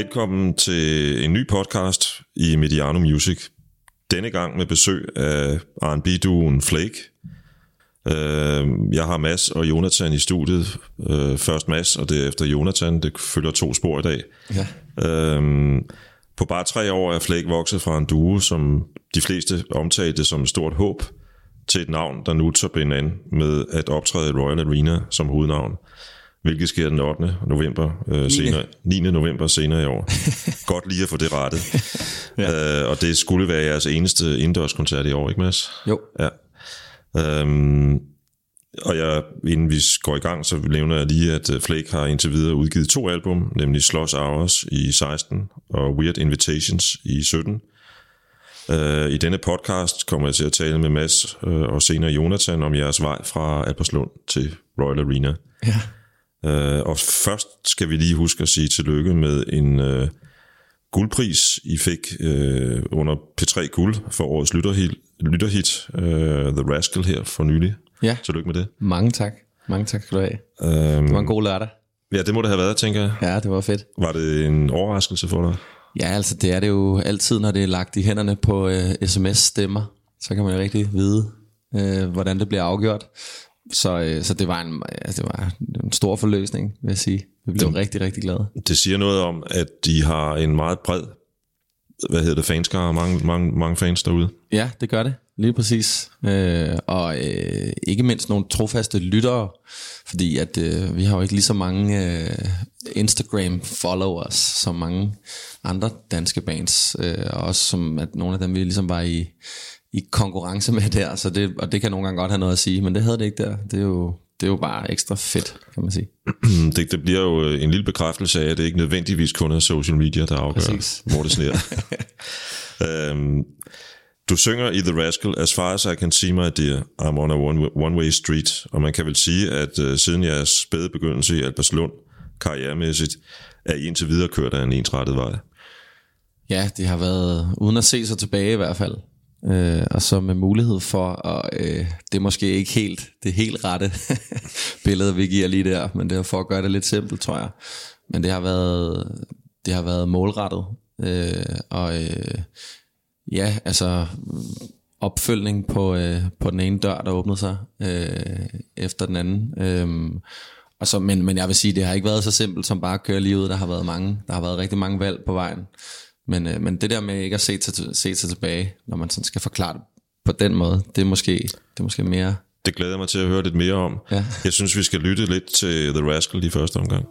Velkommen til en ny podcast i Mediano Music. Denne gang med besøg af R&B-duen Flake. Øh, jeg har Mads og Jonathan i studiet. Øh, først Mads, og derefter Jonathan. Det følger to spor i dag. Ja. Øh, på bare tre år er Flake vokset fra en duo, som de fleste omtalte som et stort håb, til et navn, der nu tager an med at optræde i Royal Arena som hovednavn hvilket sker den 8. november øh, senere, 9. november senere i år. Godt lige at få det rettet. ja. øh, og det skulle være jeres eneste indendørskoncert i år, ikke Mads? Jo. Ja. Øhm, og jeg, inden vi går i gang, så nævner jeg lige, at øh, Flake har indtil videre udgivet to album, nemlig Sloss Hours i 16 og Weird Invitations i 17. Uh, I denne podcast kommer jeg til at tale med Mads uh, og senere Jonathan om jeres vej fra Alberslund til Royal Arena. Ja. Uh, og først skal vi lige huske at sige tillykke med en uh, guldpris, I fik uh, under P3 Guld for årets lytterhit, lytterhit uh, The Rascal her for nylig. Ja. Tillykke med det. Mange tak. Mange tak skal du have. Um, Det var en god lørdag. ja, det må det have været, tænker jeg. Ja, det var fedt. Var det en overraskelse for dig? Ja, altså det er det jo altid, når det er lagt i hænderne på øh, sms-stemmer. Så kan man jo rigtig vide, øh, hvordan det bliver afgjort. Så, øh, så det, var en, altså, det var en stor forløsning, vil jeg sige. Vi blev rigtig, rigtig glade. Det siger noget om, at de har en meget bred hvad hedder det, fanskare og mange, mange, mange fans derude. Ja, det gør det. Lige præcis. Øh, og øh, ikke mindst nogle trofaste lyttere, fordi at øh, vi har jo ikke lige så mange øh, Instagram-followers som mange andre danske bands, øh, og også som at nogle af dem, vi ligesom var i, i konkurrence med der, så det, og det kan nogle gange godt have noget at sige, men det havde det ikke der. Det er jo, det er jo bare ekstra fedt, kan man sige. Det, det bliver jo en lille bekræftelse af, at det ikke nødvendigvis kun er social media, der afgør, Præcis. hvor det sner. øhm, du synger i The Rascal, As far as I can see my dear, I'm on a one- one-way street, og man kan vel sige, at uh, siden jeres spæde begyndelse i Alberslund, karrieremæssigt, er I indtil videre kørt af en ensrettet vej. Ja, det har været uden at se sig tilbage i hvert fald. Øh, og så med mulighed for, at øh, det er måske ikke helt det helt rette billede, vi giver lige der, men det er for at gøre det lidt simpelt, tror jeg. Men det har været, det har været målrettet. Øh, og øh, ja, altså opfølgning på, øh, på den ene dør, der åbnede sig øh, efter den anden. Øh, og så, men, men jeg vil sige, det har ikke været så simpelt som bare at køre lige ud. Der har været mange, der har været rigtig mange valg på vejen. Men, øh, men det der med ikke at se, til, se sig tilbage, når man sådan skal forklare det på den måde, det er måske, det er måske mere... Det glæder jeg mig til at høre lidt mere om. Ja. Jeg synes, vi skal lytte lidt til The Rascal i første omgang.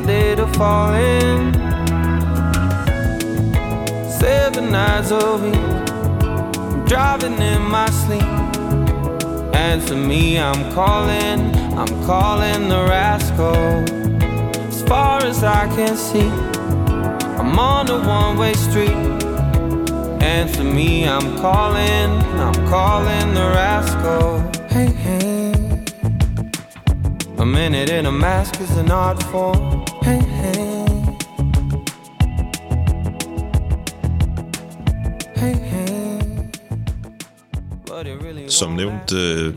Day to fall in. Seven nights a week, I'm driving in my sleep. Answer me, I'm calling, I'm calling the rascal. As far as I can see, I'm on a one way street. Answer me, I'm calling, I'm calling the rascal. Hey, hey. A minute in a mask is an art form. Hey, hey. Som nævnt øh,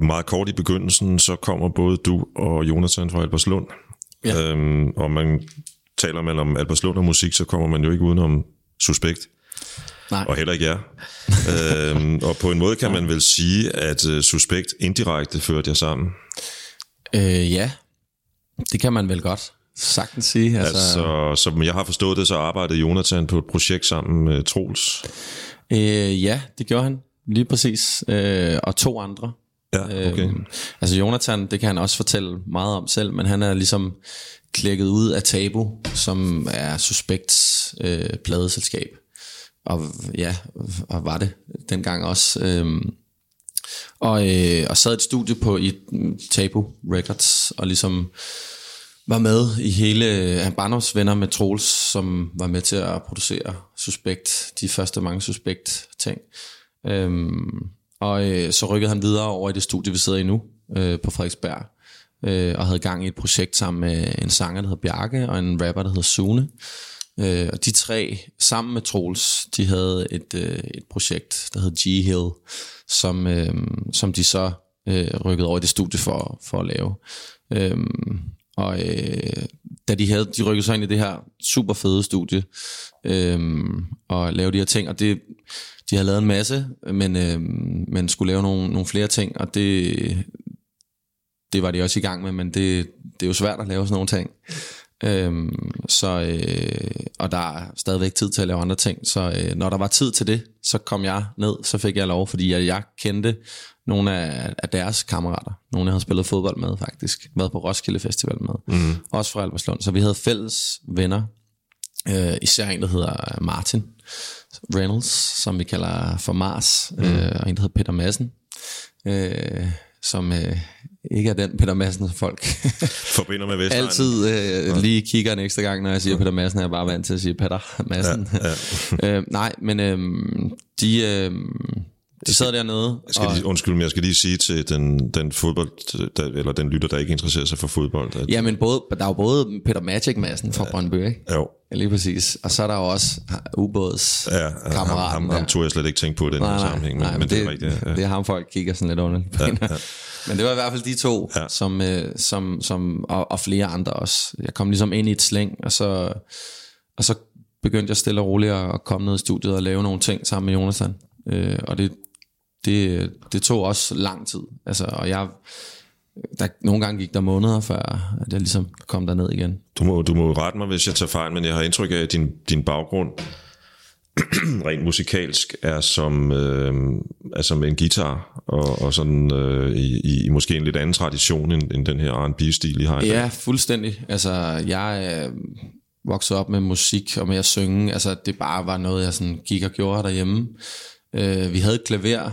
meget kort i begyndelsen, så kommer både du og Jonathan fra Alberslund. Ja. Øhm, og man taler man om Alberslund og musik, så kommer man jo ikke udenom Suspekt. Nej. Og heller ikke jer. øhm, og på en måde kan man vel sige, at uh, Suspekt indirekte førte jer sammen. Øh, ja, det kan man vel godt sagtens sige. Altså, Altså, som jeg har forstået det, så arbejdede Jonathan på et projekt sammen med Troels. øh, ja, det gjorde han lige præcis. Øh, og to andre. Ja, okay. Øhm, altså Jonathan, det kan han også fortælle meget om selv, men han er ligesom klækket ud af Tabu, som er Suspekts øh, pladeselskab. Og ja, og var det dengang også. Øhm, og, øh, og sad et studie på i Tabu Records, og ligesom var med i hele øh, Barnums venner med Troels, som var med til at producere Suspekt, de første mange Suspekt ting. Øhm, og øh, så rykkede han videre over i det studie, vi sidder i nu, øh, på Frederiksberg, øh, og havde gang i et projekt sammen med en sanger, der hedder Bjarke, og en rapper, der hedder Sune. Øh, og de tre, sammen med Troels, de havde et, øh, et projekt, der hed G-Hill, som, øh, som de så øh, rykkede over i det studie for, for at lave. Øhm, og øh, da de havde, de rykkede sig ind i det her super fede studie, øh, og lavede de her ting, og det, de har lavet en masse, men, øh, men skulle lave nogle, nogle flere ting, og det, det var de også i gang med, men det, det er jo svært at lave sådan nogle ting. Øhm, så, øh, og der er stadigvæk tid til at lave andre ting, så øh, når der var tid til det, så kom jeg ned, så fik jeg lov, fordi jeg, jeg kendte nogle af, af deres kammerater, nogle jeg havde spillet fodbold med faktisk, været på Roskilde Festival med, mm. også fra Alberslund, så vi havde fælles venner, øh, især en, der hedder Martin Reynolds, som vi kalder for Mars, mm. øh, og en, der hedder Peter Madsen, øh, som øh, ikke er den Peter Madsen, folk Forbinder med Vestegnen. altid øh, lige kigger en ekstra gang, når jeg siger Peter Madsen, er jeg bare vant til at sige Peter Madsen. Ja, ja. øh, nej, men øh, de, øh, de sad dernede. Jeg skal lige, undskyld, men jeg skal lige sige til den, den fodbold, der, eller den lytter, der ikke interesserer sig for fodbold. At, Ja, men både, der er jo både Peter Magic Madsen fra Brøndby, ikke? Jo, Ja, lige præcis. Og så er der jo også ubåds ja, ham, ham, ham tog jeg slet ikke tænke på i den her sammenhæng, men, nej, men det, er rigtigt. Ja. det er ham, folk kigger sådan lidt på. Ja, ja. Men det var i hvert fald de to, ja. som, øh, som, som, og, og flere andre også. Jeg kom ligesom ind i et slæng, og så, og så begyndte jeg stille og roligt at komme ned i studiet og lave nogle ting sammen med Jonathan. Øh, og det, det, det tog også lang tid. Altså, og jeg, der, nogle gange gik der måneder, før at jeg ligesom kom der ned igen. Du må, du må rette mig, hvis jeg tager fejl, men jeg har indtryk af, at din, din baggrund rent musikalsk er som, øh, altså med en guitar og, og sådan øh, i, i måske en lidt anden tradition end, end den her R&B-stil, I har i dag. Ja, fuldstændig. Altså, jeg øh, voksede op med musik og med at synge. Altså, det bare var noget, jeg sådan gik og gjorde derhjemme. Øh, vi havde et klaver,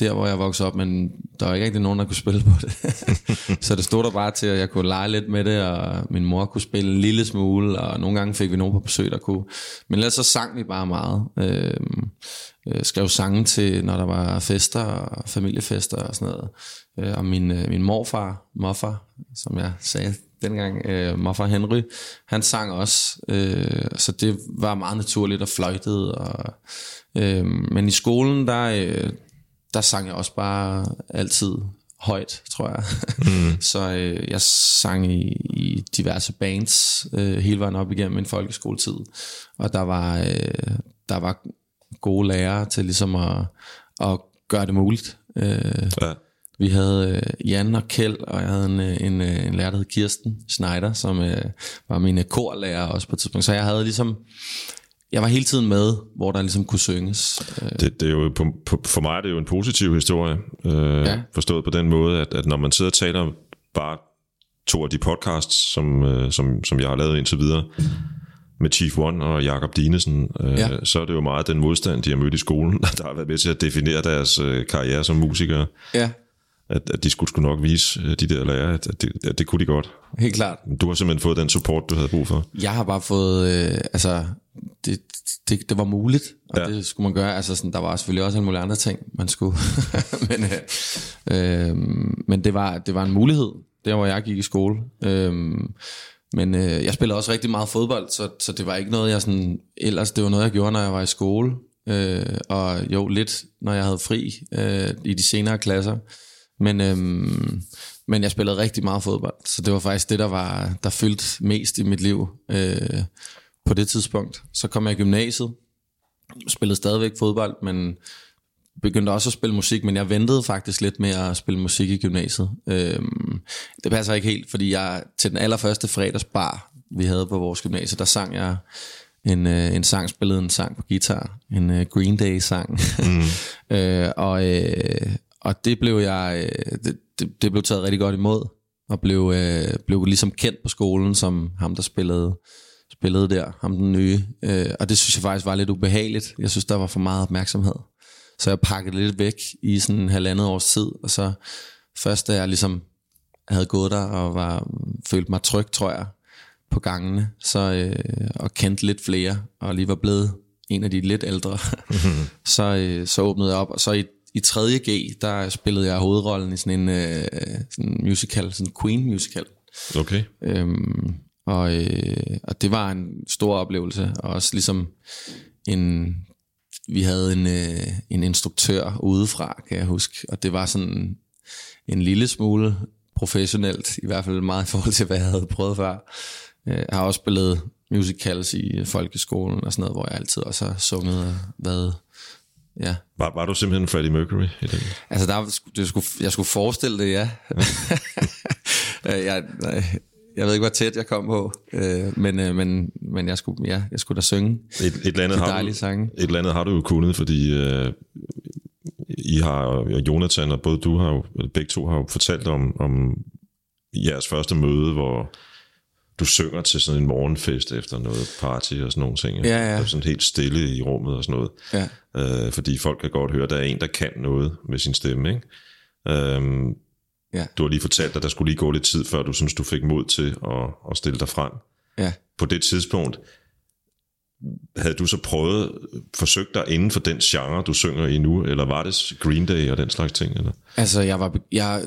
der hvor jeg voksede op, men der var ikke rigtig nogen, der kunne spille på det. så det stod der bare til, at jeg kunne lege lidt med det, og min mor kunne spille en lille smule, og nogle gange fik vi nogen på besøg, der kunne. Men ellers så sang vi bare meget. Øh, øh, skrev sange til, når der var fester og familiefester og sådan noget. Øh, og min, øh, min morfar, morfar, som jeg sagde dengang, øh, morfar Henry, han sang også. Øh, så det var meget naturligt og fløjtede. Og, øh, men i skolen, der... Øh, der sang jeg også bare altid højt, tror jeg. Mm. så øh, jeg sang i, i diverse bands øh, hele vejen op igennem min folkeskoletid. Og der var, øh, der var gode lærere til ligesom at, at gøre det muligt. Øh, Ja. vi havde øh, Jan og Kjeld, og jeg havde en, øh, en, øh, en lærer, der hed Kirsten Schneider, som øh, var min korlærer også på et tidspunkt. Så jeg havde ligesom, jeg var hele tiden med, hvor der ligesom kunne synges. Øh, Det, det er jo på, på, for mig er det jo en positiv historie, øh, Ja. forstået på den måde, at, at når man sidder og taler bare to af de podcasts, som, øh, som, som jeg har lavet indtil videre, med Chief One og Jakob Dinesen, øh, Ja. så er det jo meget den modstand, de har mødt i skolen, der har været med til at definere deres øh, karriere som musikere, ja, at, at de skulle sgu nok vise øh, de der lærere, at, at, det, at det kunne de godt. helt klart. Du har simpelthen fået den support, du havde brug for. Jeg har bare fået, øh, altså, det, det, det var muligt, og ja. Det skulle man gøre. Altså, sådan, der var selvfølgelig også alle mulige andre ting, man skulle. men øh, øh, men det, var, det var en mulighed, der hvor jeg gik i skole. Øh, men øh, jeg spillede også rigtig meget fodbold, så, så det var ikke noget, jeg sådan, ellers det var noget, jeg gjorde, når jeg var i skole. øh, og jo lidt, når jeg havde fri øh, i de senere klasser. Men, øh, men jeg spillede rigtig meget fodbold, så det var faktisk det, der var der fyldte mest i mit liv øh, på det tidspunkt. Så kom jeg i gymnasiet, spillede stadigvæk fodbold, men begyndte også at spille musik, men jeg ventede faktisk lidt med at spille musik i gymnasiet. Øhm, det passer ikke helt, fordi jeg til den allerførste fredagsbar, vi havde på vores gymnasie, der sang jeg en, øh, en sang, spillede en sang på guitar, en øh, Green Day sang. Mm. øh, og, øh, og det blev jeg, øh, det, det, det blev taget rigtig godt imod, og blev, øh, blev ligesom kendt på skolen som ham, der spillede spillede der, ham den nye. Øh, og det synes jeg faktisk var lidt ubehageligt. Jeg synes, der var for meget opmærksomhed. Så jeg pakkede lidt væk i sådan en halvandet års tid, og så først da jeg ligesom havde gået der og var, følte mig tryg, tror jeg, på gangene, så, øh, og kendte lidt flere, og lige var blevet en af de lidt ældre, så, øh, så åbnede jeg op, og så i, i 3. G, der spillede jeg hovedrollen i sådan en øh, sådan musical, sådan en Queen musical. Okay. Øhm, og, øh, og det var en stor oplevelse, og også ligesom en, vi havde en, øh, en instruktør udefra, kan jeg huske, og det var sådan en lille smule professionelt, i hvert fald meget i forhold til, hvad jeg havde prøvet før. Øh, jeg har også spillet musicals i folkeskolen og sådan noget, hvor jeg altid også har sunget og været Ja. Var, var du simpelthen Freddie Mercury i den? Altså, der, det skulle, jeg skulle forestille det, ja. jeg, jeg ved ikke, hvor tæt jeg kom på, øh, men, øh, men, men jeg, skulle, ja, jeg skulle da synge et, et eller andet de har du, sange. Et eller andet har du jo kunnet, fordi øh, I har, og Jonathan og både du har jo, begge to har jo fortalt om, om jeres første møde, hvor du synger til sådan en morgenfest efter noget party og sådan nogle ting. Ja, ja. Er sådan helt stille i rummet og sådan noget. Ja. Øh, fordi folk kan godt høre, at der er en, der kan noget med sin stemme. Ikke? Øhm, Ja. Du har lige fortalt, at der skulle lige gå lidt tid, før du synes, du fik mod til at, at stille dig frem. Ja. På det tidspunkt, havde du så prøvet, forsøgt dig inden for den genre, du synger i nu, eller var det Green Day og den slags ting? Eller? Altså, jeg var... Jeg,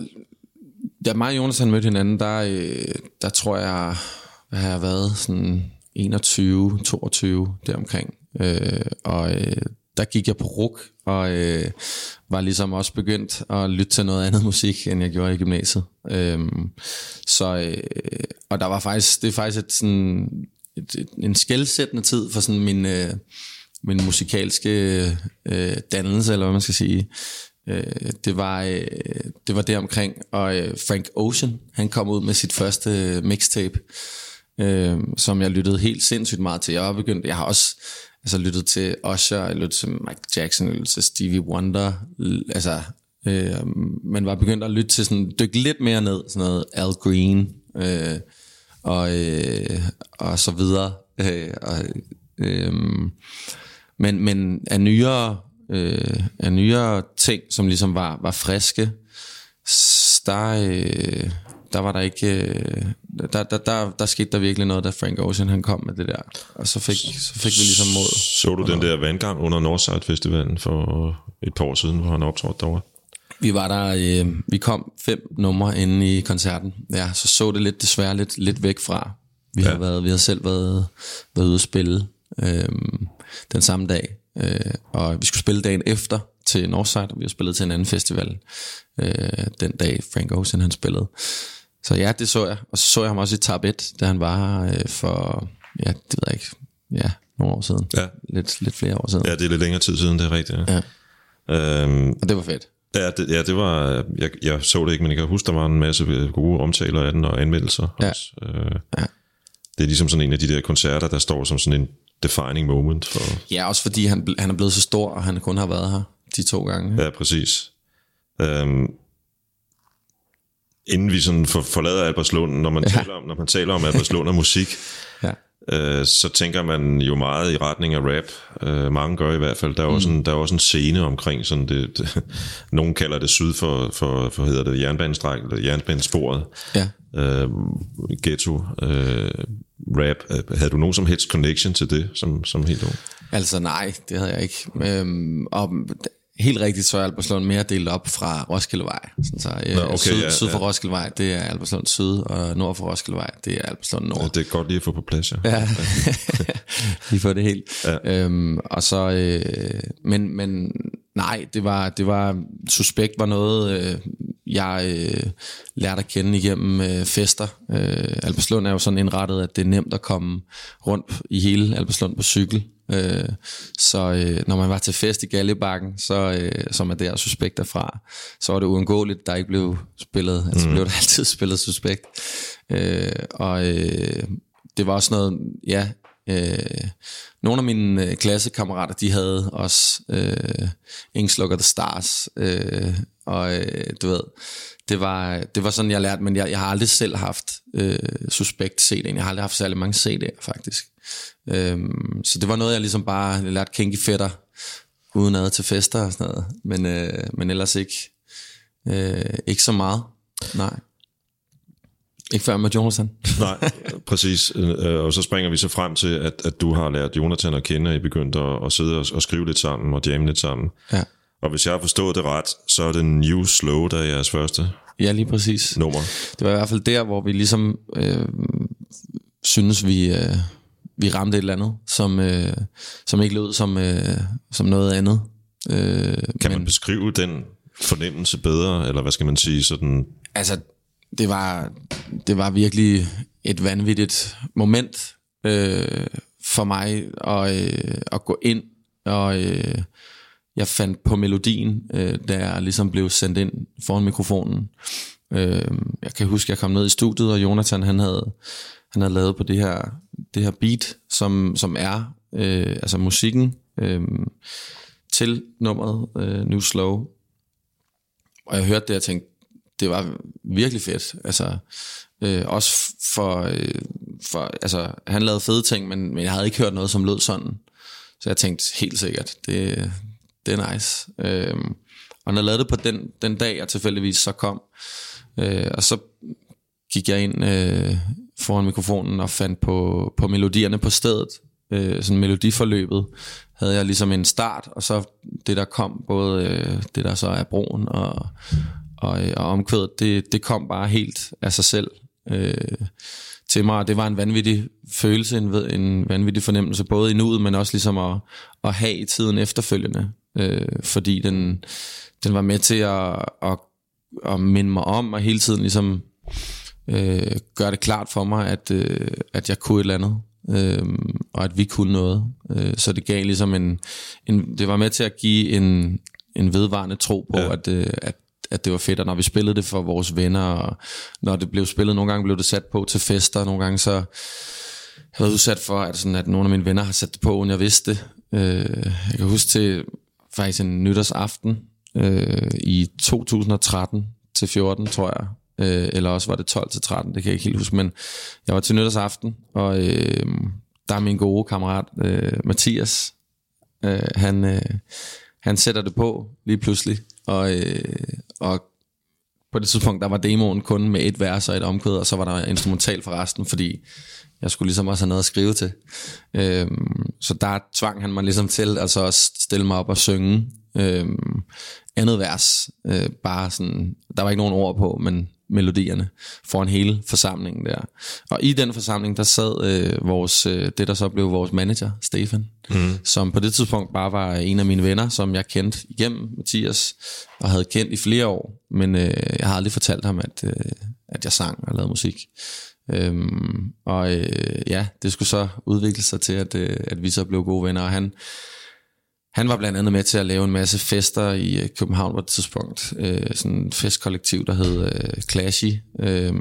da mig og Jonas han mødte hinanden, der, øh, der tror jeg, hvad har jeg været, sådan 21, 22 deromkring. Øh, og øh, der gik jeg på ruk, og øh, var ligesom også begyndt at lytte til noget andet musik, end jeg gjorde i gymnasiet. Øhm, så, øh, og der var faktisk, det er faktisk et, sådan, et, et, en skældsættende tid for sådan min, øh, min musikalske øh, dannelse, eller hvad man skal sige. Øh, det var øh, det var der omkring og øh, Frank Ocean han kom ud med sit første øh, mixtape øh, som jeg lyttede helt sindssygt meget til jeg var begyndt jeg har også altså lyttet til Usher jeg lyttede til Michael Jackson jeg lyttede til Stevie Wonder altså øh, man var begyndt at lytte til sådan dykke lidt mere ned sådan noget Al Green øh, og øh, og så videre øh, og, øh, men men af nyere øh, af nyere ting, som ligesom var, var friske, der, øh, der var der ikke... Øh, der, der, der, der skete der virkelig noget, da Frank Ocean han kom med det der. Og så fik, så fik vi ligesom mod. Så du den der vandgang under Northside Festivalen for et par år siden, hvor han optrådte derovre? Vi var der, øh, vi kom fem numre inde i koncerten. Ja, så så det lidt desværre lidt, lidt væk fra. Vi, ja. har, været, vi har selv været, været ude at spille øh, den samme dag. Øh, og vi skulle spille dagen efter til Northside, og vi har spillet til en anden festival øh, den dag Frank Ocean han spillede. Så ja, det så jeg. Og så så jeg ham også i Tab 1, da han var øh, for, ja, det ved jeg ikke, ja, nogle år siden. Ja. Lidt, lidt flere år siden. Ja, det er lidt længere tid siden, det er rigtigt. Ja. Øhm, Og det var fedt. ja, det, ja, det var... Jeg, jeg så det ikke, men jeg kan huske, der var en masse gode omtaler af den og anmeldelser Ja. også. Øh, Ja. Det er ligesom sådan en af de der koncerter, der står som sådan en defining moment for... Ja, også fordi han, han er blevet så stor, og han kun har været her de to gange. Ja, præcis. Øhm, inden vi sådan for, forlader Albertslund, når man, ja. taler om, når man taler om Albertslund og musik, Ja. øh, så tænker man jo meget i retning af rap. Øh, mange gør i hvert fald. Der er, mm. også, en, der er også en scene omkring sådan det, det nogen kalder det syd for, for, for hedder det, jernbanestræk, eller jernbanesporet. Ja. Øh, ghetto, øh, rap. Havde du nogen som helst connection til det, som, som helt ung? Altså nej, det havde jeg ikke. Øhm, og helt rigtigt, så er Albertslund mere delt op fra Roskildevej. Sådan så, øh, Nå, okay, syd, ja, syd for ja. Roskildevej, det er Albertslund Syd, og nord for Roskildevej, det er Albertslund Nord. Ja, det er godt lige at få på plads, ja. Ja, lige for det helt. Ja. Øhm, og så, øh, men, men nej, det var, det var, Suspekt var noget, øh, jeg øh, lærte at kende igennem øh, fester. Øh, Albertslund er jo sådan indrettet, at det er nemt at komme rundt i hele Albertslund på cykel. Øh, så øh, når man var til fest i Gallebakken, så, øh, som er der Suspekt er fra, så var det uundgåeligt, der ikke blev spillet, altså blev der altid spillet Suspekt. Øh, og øh, det var også noget, ja, øh, nogle af mine øh, klassekammerater, de havde også øh, Ings Look the Stars, øh, og øh, du ved, det var, det var sådan, jeg lærte, men jeg, jeg har aldrig selv haft øh, Suspekt CD'en, jeg har aldrig haft særlig mange CD'er, faktisk. Øhm, så det var noget, jeg ligesom bare lærte Kinky Fætter, uden ad til fester og sådan noget, men, øh, men ellers ikke, øh, ikke så meget, nej. Ikke før med Jonathan. Nej, præcis. Øh, Og så springer vi så frem til, at, at du har lært Jonathan at kende, og I begyndte at, at sidde og, og skrive lidt sammen og jamme lidt sammen. Ja. Og hvis jeg har forstået det ret, så er det New Slow, der er jeres første Ja, lige præcis. nummer. Det var i hvert fald der, hvor vi ligesom øh, synes, vi, øh, vi ramte et eller andet, som, øh, som ikke lød som, øh, som noget andet. Øh, Kan man beskrive den fornemmelse bedre, eller hvad skal man sige, sådan, altså, det var, det var virkelig et vanvittigt moment øh, for mig at, øh, at gå ind, og øh, jeg fandt på melodien, øh, da jeg ligesom blev sendt ind foran mikrofonen. Øh, jeg kan huske, jeg kom ned i studiet, og Jonathan han havde, han havde lavet på det her, det her beat, som, som er øh, altså musikken øh, til nummeret øh, New Slow. Og jeg hørte det, og tænkte, det var virkelig fedt. Altså, øh, også for, øh, for, altså, han lavede fede ting, men, men jeg havde ikke hørt noget, som lød sådan. Så jeg tænkte helt sikkert, det, det er nice. Øh, og når jeg lavede det på den, den dag, jeg tilfældigvis så kom, øh, og så gik jeg ind øh, foran mikrofonen og fandt på, på melodierne på stedet. Øh, sådan melodiforløbet havde jeg ligesom en start, og så det der kom, både øh, det der så er broen og, og, øh, og omkvædet, det, det kom bare helt af sig selv øh, til mig, og det var en vanvittig følelse, en, ved- en vanvittig fornemmelse, både i nuet, men også ligesom at, at have i tiden efterfølgende, øh, fordi den, den var med til at, at, at minde mig om, og hele tiden ligesom øh, gøre det klart for mig, at, øh, at jeg kunne et eller andet, øh, og at vi kunne noget. Øh, så det gav ligesom en, en, det var med til at give en, en vedvarende tro på, ja. at, øh, at, at det var fedt, og når vi spillede det for vores venner, og når det blev spillet, nogle gange blev det sat på til fester, nogle gange så jeg været udsat for, at, sådan, at nogle af mine venner har sat det på, uden jeg vidste det. Øh, jeg kan huske til faktisk en nytårsaften øh, i 2013 til 14, tror jeg. Øh, eller også var det 12 til 13, det kan jeg ikke helt huske. Men jeg var til nytårsaften, og øh, der er min gode kammerat øh, Mathias. Øh, han, øh, han sætter det på lige pludselig. Og, øh, og på det tidspunkt, der var demoen kun med et vers og et omkvæd, og så var der instrumental for resten, fordi jeg skulle ligesom også have noget at skrive til. Øhm, så der tvang han mig ligesom til altså at stille mig op og synge øhm, andet vers. Øh, bare sådan, der var ikke nogen ord på, men melodierne foran hele forsamlingen der. Og i den forsamling, der sad øh, vores, øh, det der så blev vores manager, Stefan, mm. som på det tidspunkt bare var en af mine venner, som jeg kendte igennem, Mathias, og havde kendt i flere år, men øh, jeg har aldrig fortalt ham, at, øh, at jeg sang og lavede musik. Øhm, og øh, ja, det skulle så udvikle sig til, at, øh, at vi så blev gode venner, og han, han var blandt andet med til at lave en masse fester i øh, København på et tidspunkt. Øh, sådan en festkollektiv, der hed øh, Clashy. Øh,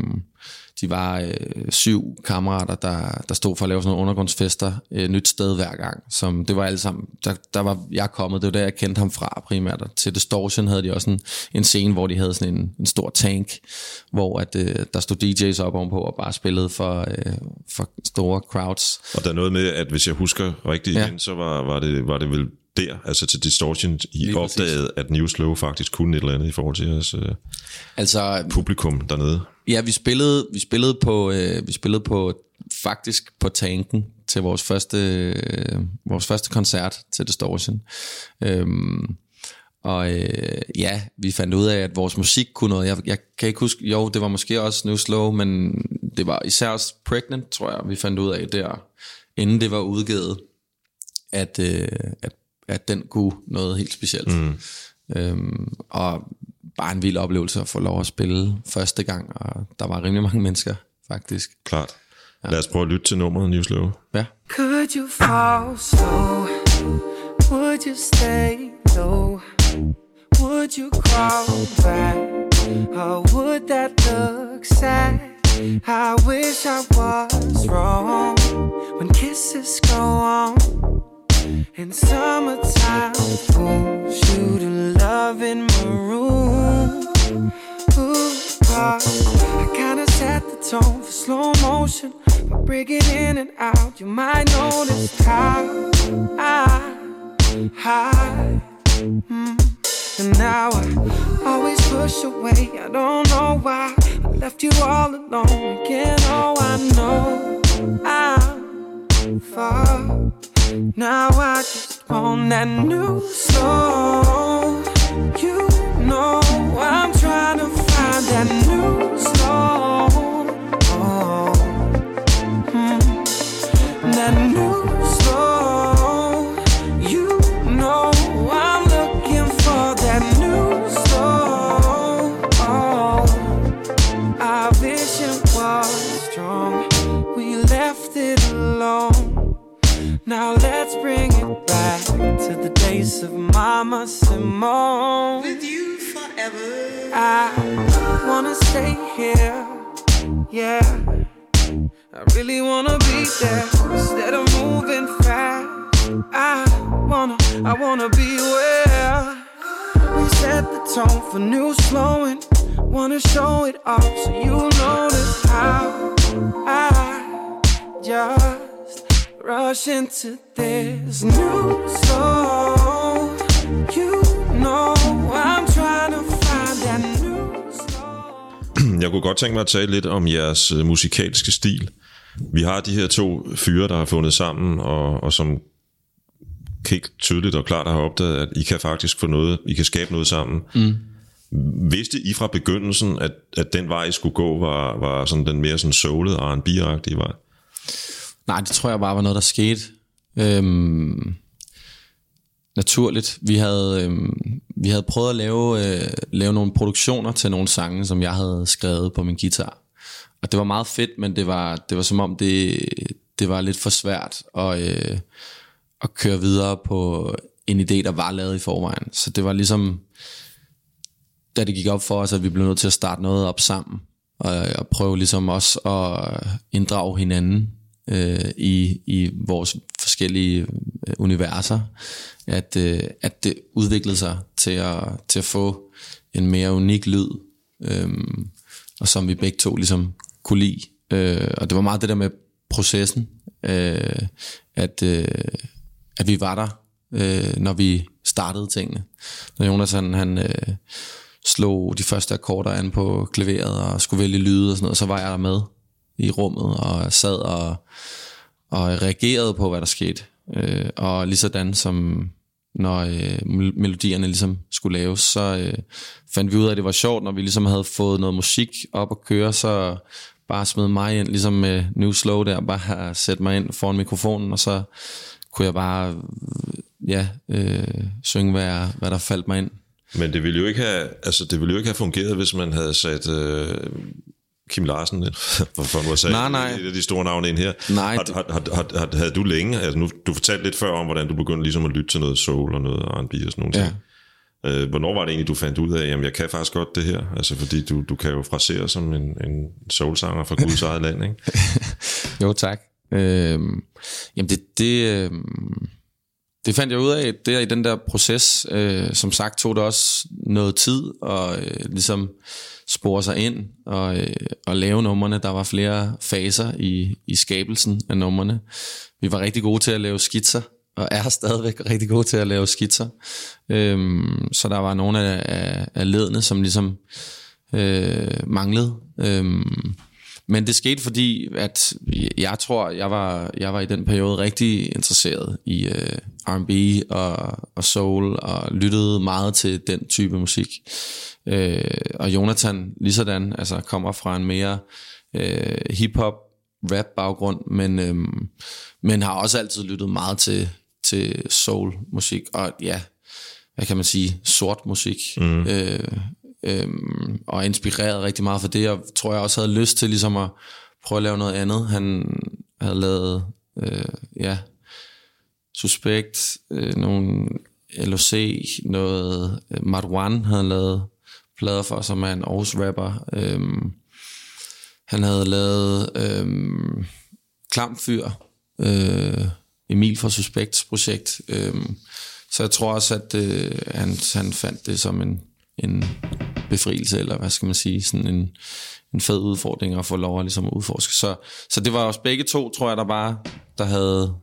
de var øh, syv kammerater, der, der stod for at lave sådan nogle undergrundsfester et nyt sted hver gang. Som, det var alle sammen, der, der var jeg kommet, det var der jeg kendte ham fra primært. Og til Distortion havde de også en, en scene, hvor de havde sådan en, en stor tank, hvor at, øh, der stod DJ's op ovenpå og bare spillede for, øh, for store crowds. Og der er noget med, at hvis jeg husker rigtigt Ja. igen, så var, var, det, var det vel der, altså til Distortion, I Lige præcis. opdagede, at New Slow faktisk kunne et eller andet i forhold til jeres øh, Altså, publikum dernede. Ja, vi spillede, vi spillede på, øh, vi spillede på faktisk på tanken til vores første, øh, vores første koncert til Distortion. Øhm, Og øh, ja, vi fandt ud af, at vores musik kunne noget. Jeg, jeg kan ikke huske, jo, det var måske også New Slow, men det var især også Pregnant, tror jeg, vi fandt ud af der, inden det var udgivet, at, øh, at, at den kunne noget helt specielt. Mm. Øhm, og bare en vild oplevelse at få lov at spille første gang, og der var rimelig mange mennesker, faktisk. Klart. Lad os prøve at lytte til nummeret New Slow. Ja. Could you fall slow? Would you stay low? Would you crawl back? Or would that look sad? I wish I was wrong when kisses go on. In summertime, pulls you to love in maroon. Ooh, ah, I kinda set the tone for slow motion. By breaking in and out, you might notice how I hide. Mm. And now I always push away. I don't know why I left you all alone again. Oh, I know I'm far. Now I just want that new slow. You know I'm trying to find that let's bring it back to the days of Mama Simone. with you forever. I wanna stay here, yeah. I really wanna be there instead of moving fast. I wanna, I wanna be where we set the tone for new slowing. Wanna show it off so you notice how I just rush into this new soul. You know I'm trying to find that new soul. Jeg kunne godt tænke mig at tale lidt om jeres øh, musikalske stil. Vi har de her to fyre, der har fundet sammen, og, og som helt tydeligt og klart har opdaget, at I kan faktisk få noget, I kan skabe noget sammen. Mm. Vidste I fra begyndelsen, at, at den vej, I skulle gå, var, var sådan den mere sådan soulede R&B-agtige vej? Nej, det tror jeg bare var noget, der skete. Øhm, naturligt. Vi havde, øhm, vi havde prøvet at lave, øh, lave nogle produktioner til nogle sange, som jeg havde skrevet på min guitar. Og det var meget fedt, men det var, det var som om, det, det var lidt for svært at, øh, at køre videre på en idé, der var lavet i forvejen. Så det var ligesom, da det gik op for os, at vi blev nødt til at starte noget op sammen. Og, og prøve ligesom også at inddrage hinanden øh, i, i vores forskellige øh, universer. At, øh, at det udviklede sig til at, til at få en mere unik lyd. Øh, og som vi begge to ligesom kunne lide. Øh, og det var meget det der med processen. Øh, at, øh, at vi var der, øh, når vi startede tingene. Når Jonas han, han øh, slog de første akkorder an på klaveret og skulle vælge lyde og sådan noget, så var jeg der med i rummet og sad og, og reagerede på, hvad der skete. Øh, og lige sådan som når øh, melodierne ligesom skulle laves, så øh, fandt vi ud af, at det var sjovt, når vi ligesom havde fået noget musik op at køre, så bare smed mig ind, ligesom med New Slow der, bare sætte mig ind foran mikrofonen, og så kunne jeg bare ja, øh, synge, hvad, jeg, hvad der faldt mig ind. Men det ville jo ikke have, altså det ville jo ikke have fungeret, hvis man havde sat øh, Kim Larsen at sige, Nej, nej. et af de store navne ind her. Nej, Har, har, har, har, havde du længe, altså nu, du fortalte lidt før om, hvordan du begyndte ligesom at lytte til noget soul og noget R&B og sådan nogle ting. Øh, hvornår var det egentlig, du fandt ud af, jamen jeg kan faktisk godt det her? Altså fordi du, du kan jo frasere som en, en soulsanger fra Guds eget land, ikke? Jo, tak. Øhm, jamen det, det, øhm, det fandt jeg ud af der i den der proces. Øh, som sagt tog det også noget tid at øh, ligesom spore sig ind og, øh, og lave numrene. Der var flere faser i, i skabelsen af numrene. Vi var rigtig gode til at lave skitser, og er stadigvæk rigtig gode til at lave skitser. Øhm, så der var nogle af, af, af ledene, som ligesom øh, manglede. Øhm, men det skete fordi, at jeg tror, jeg var, jeg var i den periode rigtig interesseret i øh, R&B og, og soul, og lyttede meget til den type musik. Øh, og Jonathan, lige sådan, altså kommer fra en mere øh, hip-hop, rap baggrund, men, øh, men har også altid lyttet meget til, til soul musik, og ja, hvad kan man sige, sort musik. Mm. Øh, øhm, og inspireret rigtig meget for det, og tror jeg også havde lyst til ligesom at prøve at lave noget andet. Han havde lavet, øh, ja, Suspekt, øh, nogle LOC, noget øh, Marwan havde lavet plader for, som er en Aarhus rapper. Øhm, han havde lavet øhm, Klamfyr, øh, Emil fra Suspekts projekt. Øhm, så jeg tror også, at øh, han, han fandt det som en, en befrielse, eller hvad skal man sige, sådan en, en fed udfordring at få lov at ligesom udforske. Så, så det var også begge to, tror jeg, der bare, der havde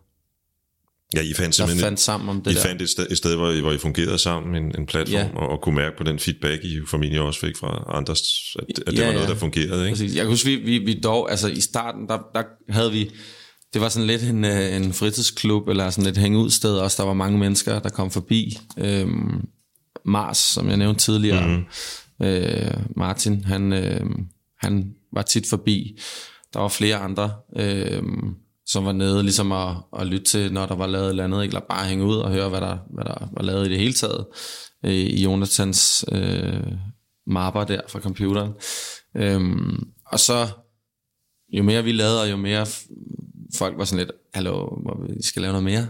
Ja, I fandt simpelthen fandt sammen om det I der. fandt et sted, et sted hvor, I, hvor I fungerede sammen, en, en platform, Ja. og, og kunne mærke på den feedback, I formentlig også fik fra andre, at, at det Ja, var noget, ja. der fungerede. Ikke? Præcis. Jeg kan huske, vi, vi, vi dog, altså i starten, der, der havde vi, det var sådan lidt en, øh, en fritidsklub, eller sådan et hængeud-sted også, der var mange mennesker, der kom forbi. Øhm, Mars, som jeg nævnte tidligere, mm. øh, Martin, han, øh, han var tit forbi. Der var flere andre, øh, som var nede ligesom at, at lytte til, når der var lavet et eller andet, ikke? eller bare hænge ud og høre, hvad der, hvad der var lavet i det hele taget, øh, i Jonathans øh, mapper der fra computeren. Øhm, og så, jo mere vi lavede, og jo mere folk var sådan lidt, hallo, vi skal lave noget mere,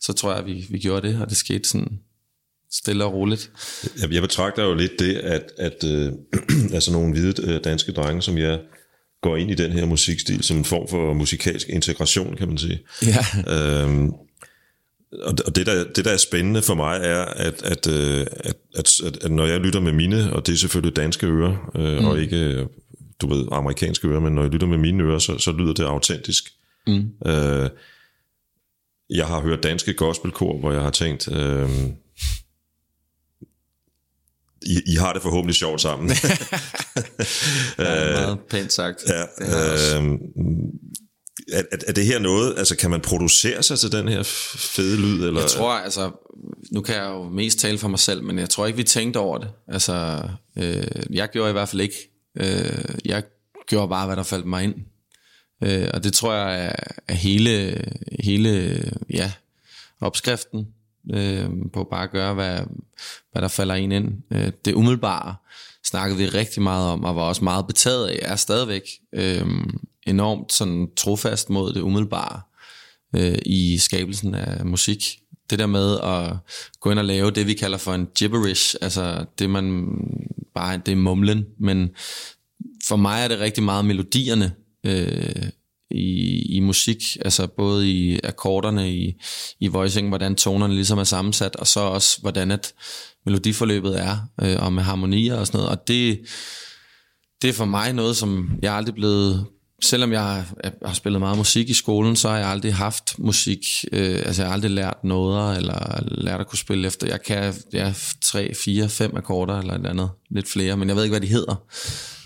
så tror jeg, vi, vi gjorde det, og det skete sådan stille og roligt. Jeg, jeg betragter jo lidt det, at, at øh, altså nogle hvide øh, danske drenge, som jeg går ind i den her musikstil som en form for musikalsk integration, kan man sige. Ja, Øhm, og det, der, det, der er spændende for mig, er, at, at, øh, at, at, at, at når jeg lytter med mine, og det er selvfølgelig danske ører, øh, mm. og ikke, øh, du ved, amerikanske ører, men når jeg lytter med mine ører, så, så lyder det autentisk. Mm. Øh, jeg har hørt danske gospelkor, hvor jeg har tænkt, øh, I, I har det forhåbentlig sjovt sammen. det er meget pænt sagt. Ja, Det har jeg også. øh, er, er, er det her noget, altså kan man producere sig til den her fede lyd? Eller? Jeg tror, altså, nu kan jeg jo mest tale for mig selv, men jeg tror ikke, vi tænkte over det. Altså, øh, jeg gjorde i hvert fald ikke. Øh, jeg gjorde bare, hvad der faldt mig ind. Øh, og det tror jeg er, er hele, hele ja, opskriften øh, på bare at gøre, hvad, hvad der falder en ind. Øh, det umiddelbare snakkede vi rigtig meget om, og var også meget betaget af, er stadigvæk øh, enormt sådan trofast mod det umiddelbare øh, i skabelsen af musik. Det der med at gå ind og lave det, vi kalder for en gibberish, altså det man bare, det er mumlen, men for mig er det rigtig meget melodierne øh, i, i musik, altså både i akkorderne, i, i voicing, hvordan tonerne ligesom er sammensat, og så også hvordan at melodiforløbet er, øh, og med harmonier og sådan noget, og det, det er for mig noget, som jeg aldrig blevet selvom jeg har spillet meget musik i skolen, så har jeg aldrig haft musik, øh, altså jeg har aldrig lært noder, eller lært at kunne spille efter. Jeg kan ja, tre, fire, fem akkorder, eller et eller andet, lidt flere, men jeg ved ikke, hvad de hedder.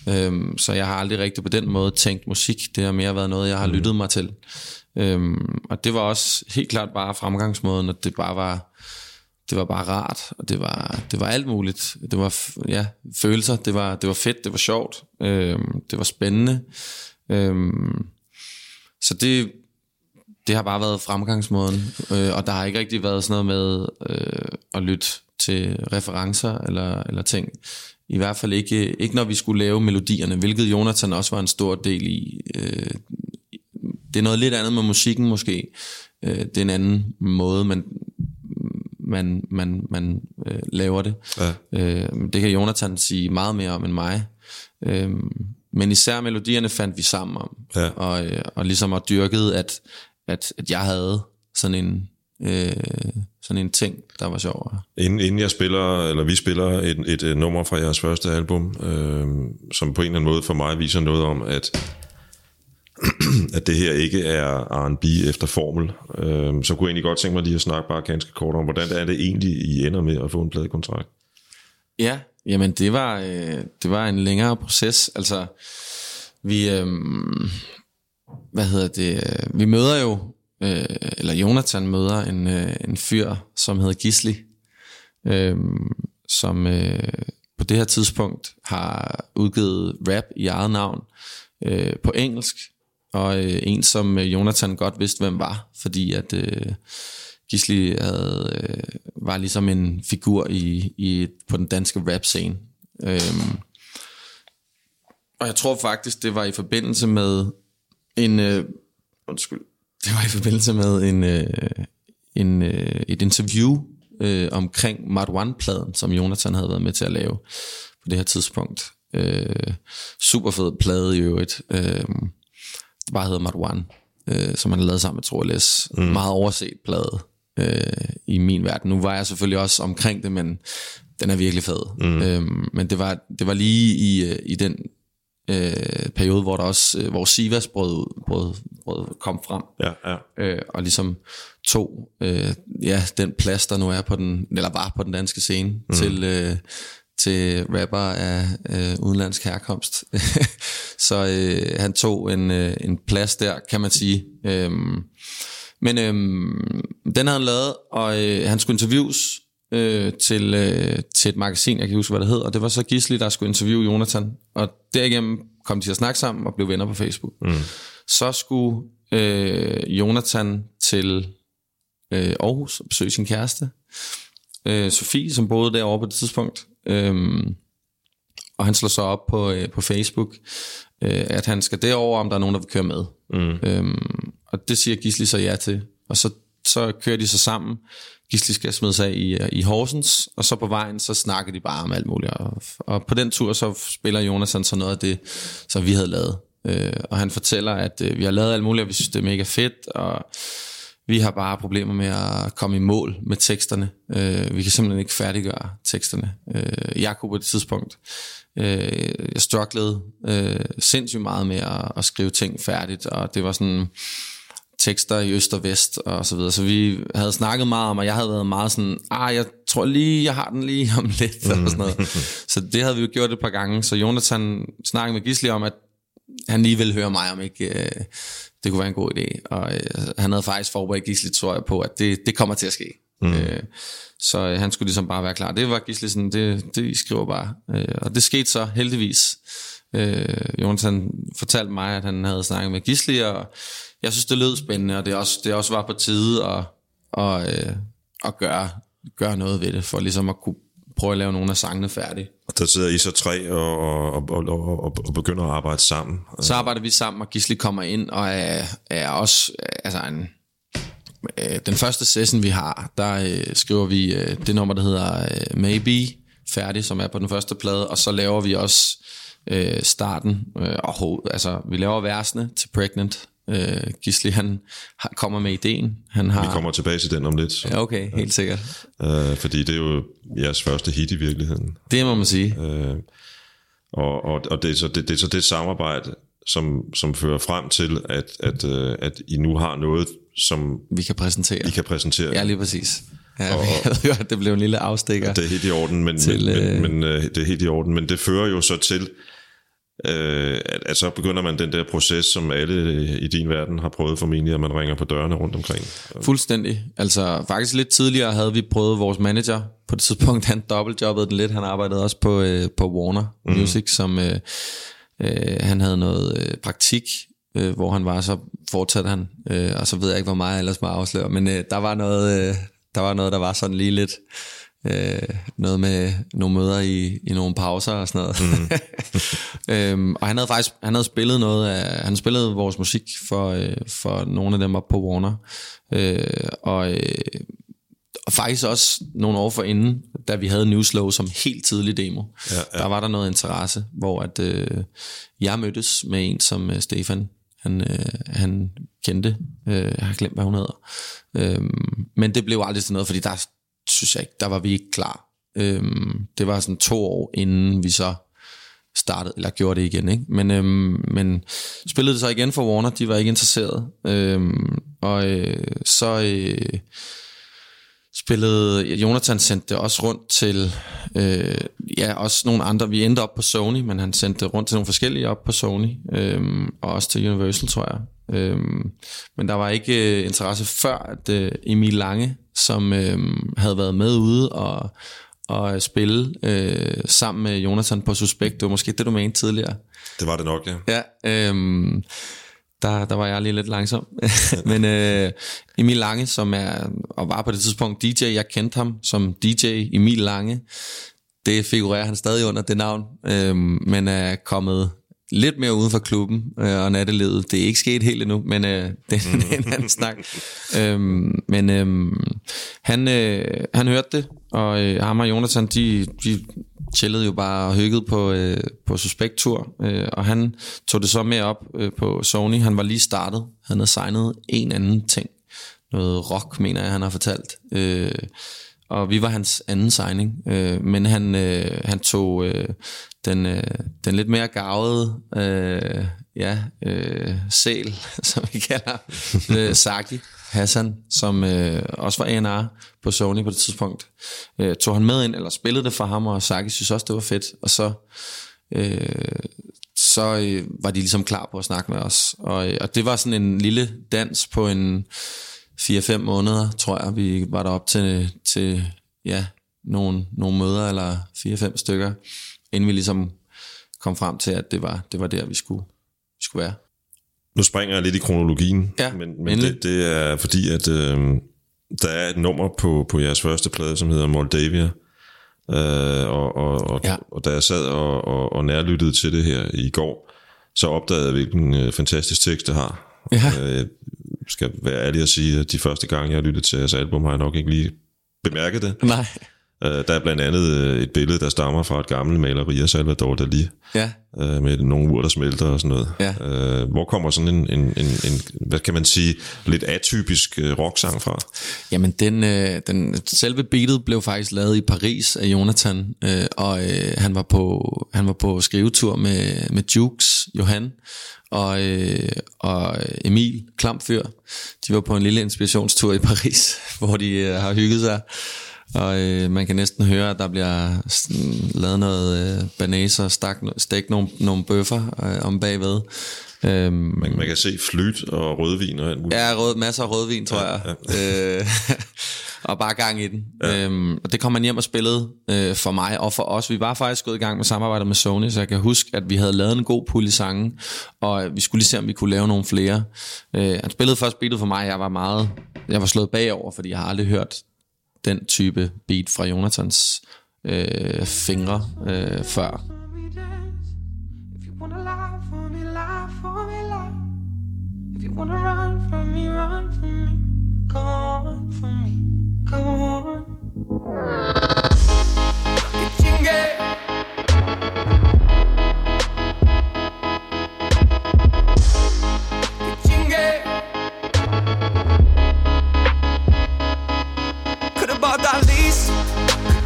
Øhm, så jeg har aldrig rigtig på den måde tænkt musik. Det har mere været noget, jeg har lyttet mig til. Øhm, og det var også helt klart bare fremgangsmåden, at det bare var, det var bare rart, og det var, det var alt muligt. Det var ja, følelser, det var, det var fedt, det var sjovt, øhm, det var spændende. Øhm, så det, det har bare været fremgangsmåden, øh, og der har ikke rigtig været sådan noget med øh, at lytte til referencer eller, eller ting. I hvert fald ikke, ikke når vi skulle lave melodierne, hvilket Jonathan også var en stor del i. Øh, det er noget lidt andet med musikken måske. Øh, det er en anden måde, man, man, man, man øh, laver det. Ja. Øh, det kan Jonathan sige meget mere om end mig. Øh, men især melodierne fandt vi sammen om. Ja. Og, og ligesom at dyrket, at, at, at jeg havde sådan en, øh, sådan en ting, der var sjov. Inden, inden jeg spiller, eller vi spiller et, et, et nummer fra jeres første album, øh, som på en eller anden måde for mig viser noget om, at at det her ikke er R&B efter formel, øh, så kunne jeg egentlig godt tænke mig lige at snakke bare ganske kort om, hvordan er det egentlig, I ender med at få en pladekontrakt? Ja, jamen det var, øh, det var en længere proces. Altså, Vi, øhm, hvad hedder det, øh, vi møder jo, øh, eller Jonathan møder en, øh, en fyr, som hedder Gisli, øh, som øh, på det her tidspunkt har udgivet rap i eget navn øh, på engelsk, og øh, en, som øh, Jonathan godt vidste, hvem var, fordi at øh, Gisli havde, øh, var ligesom en figur i, i på den danske rap-scene. Øhm, og jeg tror faktisk, det var i forbindelse med en... Øh, undskyld. Det var i forbindelse med en, øh, en, øh, et interview øh, omkring Marwan-pladen, som Jonathan havde været med til at lave på det her tidspunkt. Øh, super fed plade i øvrigt. Øh, det bare hedder Marwan, øh, som han lavet sammen med Troeles. Mm. Meget overset plade øh, i min verden. Nu var jeg selvfølgelig også omkring det, men den er virkelig fed. Mm. Øhm, men det var, det var lige i, øh, i den øh, periode, hvor der også, øh, hvor Sivas brød, brød, brød kom frem. Ja, ja. Øh, og ligesom tog øh, ja, den plads, der nu er på den, eller var på den danske scene, mm. til, øh, til rapper af øh, udenlandsk herkomst. så øh, han tog en, øh, en plads der, kan man sige. Øh, men øh, den havde han lavet, og øh, han skulle interviews øh, til, øh, til et magasin, jeg kan huske, hvad det hed, og det var så Gisli, der skulle interviewe Jonathan, og derigennem kom de til at snakke sammen og blev venner på Facebook. Mm. Så skulle øh, Jonathan til øh, Aarhus og besøge sin kæreste, øh, Sofie, som boede derovre på det tidspunkt, øh, og han slår så op på, øh, på Facebook, øh, at han skal derover, om der er nogen, der vil køre med. Mm. Øhm, og det siger Gisli så ja til. Og så, så kører de så sammen. Gisli skal smide sig i, i Horsens, og så på vejen, så snakker de bare om alt muligt. Og, og på den tur, så spiller Jonathan så noget af det, som vi havde lavet. Øh, og han fortæller, at øh, vi har lavet alt muligt, og vi synes, det er mega fedt, og vi har bare problemer med at komme i mål med teksterne. Øh, vi kan simpelthen ikke færdiggøre teksterne. Øh, jeg kunne på det tidspunkt Øh, jeg strugglede øh, sindssygt meget med at, at skrive ting færdigt, og det var sådan tekster i øst og vest og så videre. Så vi havde snakket meget om, og jeg havde været meget sådan, ah, jeg tror lige, jeg har den lige om lidt, mm. og sådan noget. Så det havde vi jo gjort et par gange. Så Jonathan snakkede med Gisli om, at han lige ville høre mig, om ikke øh, det kunne være en god idé. Og øh, han havde faktisk forberedt Gisli, tror jeg, på, at det, det kommer til at ske. Mm. Øh, så øh, han skulle ligesom bare være klar. Det var Gisli sådan, det, det I skriver bare. Øh, og det skete så heldigvis. Øh, Jonathan fortalte mig, at han havde snakket med Gisli, og jeg synes, det lød spændende, og det også, det også var på tide at, at, øh, at gøre, gøre noget ved det, for ligesom at kunne prøve at lave nogle af sangene færdige. Og der sidder I så tre og, og, og, og, og begynder at arbejde sammen? Så arbejder vi sammen, og Gisli kommer ind og er, er også altså en, øh, den første session, vi har, der øh, skriver vi øh, det nummer, der hedder øh, Maybe, færdig, som er på den første plade, og så laver vi også øh, starten, øh, og altså vi laver versene til Pregnant. Øh, Gisli, han har, kommer med ideen. Han har, vi kommer tilbage til den om lidt. Så. Ja, okay, helt sikkert. Øh, fordi det er jo jeres første hit i virkeligheden. Det må man sige. Øh, og og, og det, er så, det, det er så det samarbejde, som, som fører frem til, at, at, øh, at I nu har noget, som vi kan præsentere. I kan præsentere. Ja, lige præcis. Ja, og, jeg ved godt, det blev en lille afstikker. Det er helt i orden, men, til, men, øh... men, men øh, det er helt i orden, men det fører jo så til, øh, at, at så begynder man den der proces, som alle i din verden har prøvet formentlig, at man ringer på dørene rundt omkring. Fuldstændig. Altså faktisk lidt tidligere havde vi prøvet vores manager, på det tidspunkt han dobbeltjobbede den lidt, han arbejdede også på, øh, på Warner mm. Music, som øh, øh, han havde noget øh, praktik øh, hvor han var, så fortsatte han, øh, og så ved jeg ikke, hvor meget jeg ellers må afsløre, men øh, der, var noget, øh, der var noget, der var sådan lige lidt, øh, noget med nogle møder i, i nogle pauser og sådan noget. Mm. øhm, og han havde faktisk han havde spillet noget af, han spillede vores musik for, øh, for nogle af dem op på Warner, øh, og, øh, og faktisk også nogle år for inden, da vi havde Newslow som helt tidlig demo, ja, ja. der var der noget interesse, hvor at øh, jeg mødtes med en som øh, Stefan han, øh, han kendte. Øh, jeg har glemt, hvad hun hedder. Øh, men det blev aldrig sådan noget, fordi der synes jeg ikke, der var vi ikke klar. Øhm, det var sådan to år, inden vi så startede, eller gjorde det igen. Ikke? Men, øhm, men spillede det så igen for Warner, de var ikke interesseret. Øhm, og øh, så... Øh, spillede, Jonathan sendte det også rundt til, øh, ja, også nogle andre, vi endte op på Sony, men han sendte det rundt til nogle forskellige op på Sony, øh, og også til Universal, tror jeg. Øh, men der var ikke øh, interesse før, at øh, Emil Lange, som øh, havde været med ude og, og spille øh, sammen med Jonathan på Suspekt, det var måske det, du mente tidligere. Det var det nok, ja. Ja, øhm, der, der var jeg lige lidt langsom. Men øh, Emil Lange, som er og var på det tidspunkt DJ, jeg kendte ham som DJ Emil Lange. Det figurerer han stadig under det navn, øh, men er kommet lidt mere uden for klubben øh, og nattelivet. Det er ikke sket helt endnu, men øh, det, det er en anden snak. øhm, men øh, han, øh, han hørte det, og øh, ham og Jonathan, de, de chillede jo bare og hyggede på, øh, på Suspekt-tur, øh, og han tog det så med op øh, på Sony. Han var lige startet. Han havde signet en anden ting. Noget rock, mener jeg, han har fortalt. Øh, og vi var hans anden signing, øh, men han, øh, han tog øh, den, øh, den lidt mere gavede øh, ja, øh, sel, som vi kalder øh, Saki Hassan, som øh, også var A&R på Sony på det tidspunkt, øh, tog han med ind, eller spillede det for ham, og Saki synes også, det var fedt, og så, øh, så øh, var de ligesom klar på at snakke med os, og, øh, og det var sådan en lille dans på en 4-5 måneder, tror jeg, vi var op til, til ja, nogle, nogle møder, eller 4-5 stykker, inden vi ligesom kom frem til, at det var, det var der, vi skulle, vi skulle være. Nu springer jeg lidt i kronologien, Ja, men, men endelig. det, det er fordi, at øh, der er et nummer på, på jeres første plade, som hedder Moldavia. Øh, og, og, og, Ja. og da jeg sad og, og, og nærlyttede til det her i går, så opdagede jeg, hvilken øh, fantastisk tekst det har. Ja. Øh, skal være ærlig at sige, at de første gange, jeg lyttet til jeres album, har jeg nok ikke lige bemærket det. Nej. Øh, der er blandt andet øh, et billede, der stammer fra et gammelt maleri af Salvador Dali, Ja, øh, med nogle ur, der smelter og sådan noget. Ja. Øh, hvor kommer sådan en, en, en, en, hvad kan man sige, lidt atypisk øh, rocksang fra? Jamen, den, øh, den, selve beatet blev faktisk lavet i Paris af Jonathan, øh, og øh, han, var på, han var på skrivetur med, med Jukes, Johan, og, øh, og Emil Klamfyr. De var på en lille inspirationstur i Paris, hvor de øh, har hygget sig. Og øh, man kan næsten høre, at der bliver lavet noget øh, banase og stak, stegt nogle, nogle bøffer øh, om bagved. Øhm, Man, man kan se flyt og rødvin og alt muligt. Ja, rød, masser af rødvin, tror jeg. Øh, og bare gang i den. Ja. Øhm, og det kom man hjem og spillede øh, for mig og for os. Vi var faktisk gået i gang med samarbejdet med Sony, så jeg kan huske, at vi havde lavet en god pulje sange, og vi skulle lige se, om vi kunne lave nogle flere. Øh, han spillede først beatet for mig, jeg var meget... Jeg var slået bagover, fordi jeg har aldrig hørt den type beat fra Jonathans øh, fingre øh, før. If you wanna for me, for me. If you wanna run from me, run from me. Go on me, go on. Lease.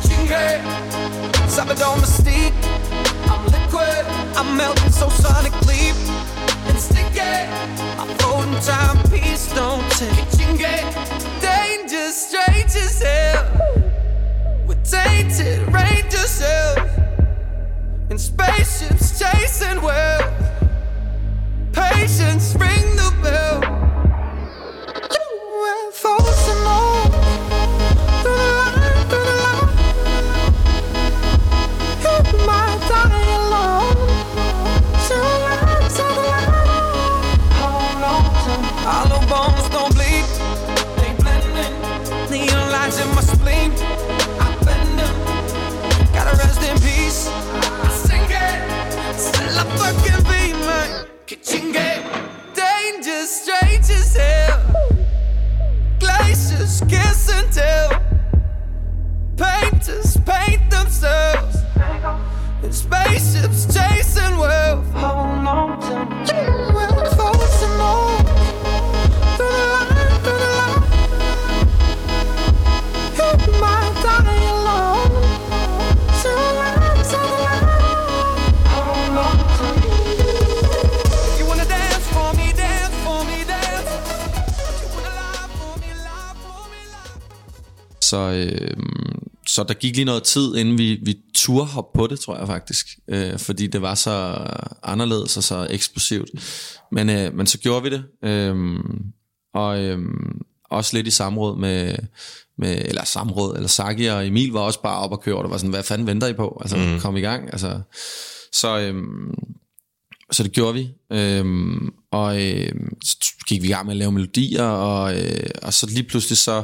Kichinge. Salvador Mystique. I'm liquid, I'm melting so sonically. And sticky, my floating time Peace don't take. Chingue, danger, strange as hell. We're tainted, range yourself. In spaceships chasing well. Patience, ring the bell. UFOs until painters paint themselves. And spaceships chasing wealth. Så, øh, så der gik lige noget tid, inden vi, vi turde hoppe på det, tror jeg faktisk. Øh, fordi det var så anderledes og så eksplosivt. Men, øh, men så gjorde vi det. Øh, og øh, også lidt i samråd med, med eller samråd, eller Saki og Emil var også bare op og køre, og det var sådan, hvad fanden venter I på? Altså, mm. kom i gang. Altså, så, øhm, så det gjorde vi. Øhm, og øhm, så gik vi i gang med at lave melodier, og, øh, og så lige pludselig så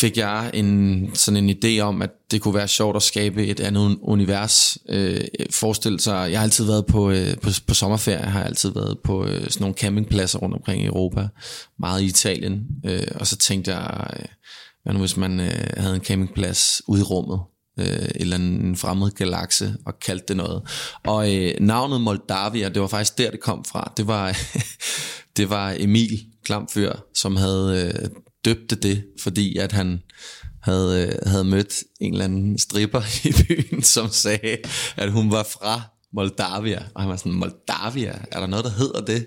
fik jeg en, sådan en idé om, at det kunne være sjovt at skabe et andet univers. Øh, forestil sig, jeg har altid været på, øh, på, på sommerferie, jeg har altid været på øh, sådan nogle campingpladser rundt omkring i Europa, meget i Italien, øh, og så tænkte jeg, øh, hvad nu hvis man øh, havde en campingplads ude i rummet, øh, eller en fremmed galakse, og kaldte det noget. Og øh, navnet Moldavia, det var faktisk der, det kom fra. Det var, det var Emil Klamfyr, som havde øh, døbte det, fordi at han havde, øh, havde mødt en eller anden stripper i byen, som sagde, at hun var fra Moldavia. Og han var sådan, Moldavia? Er der noget, der hedder det?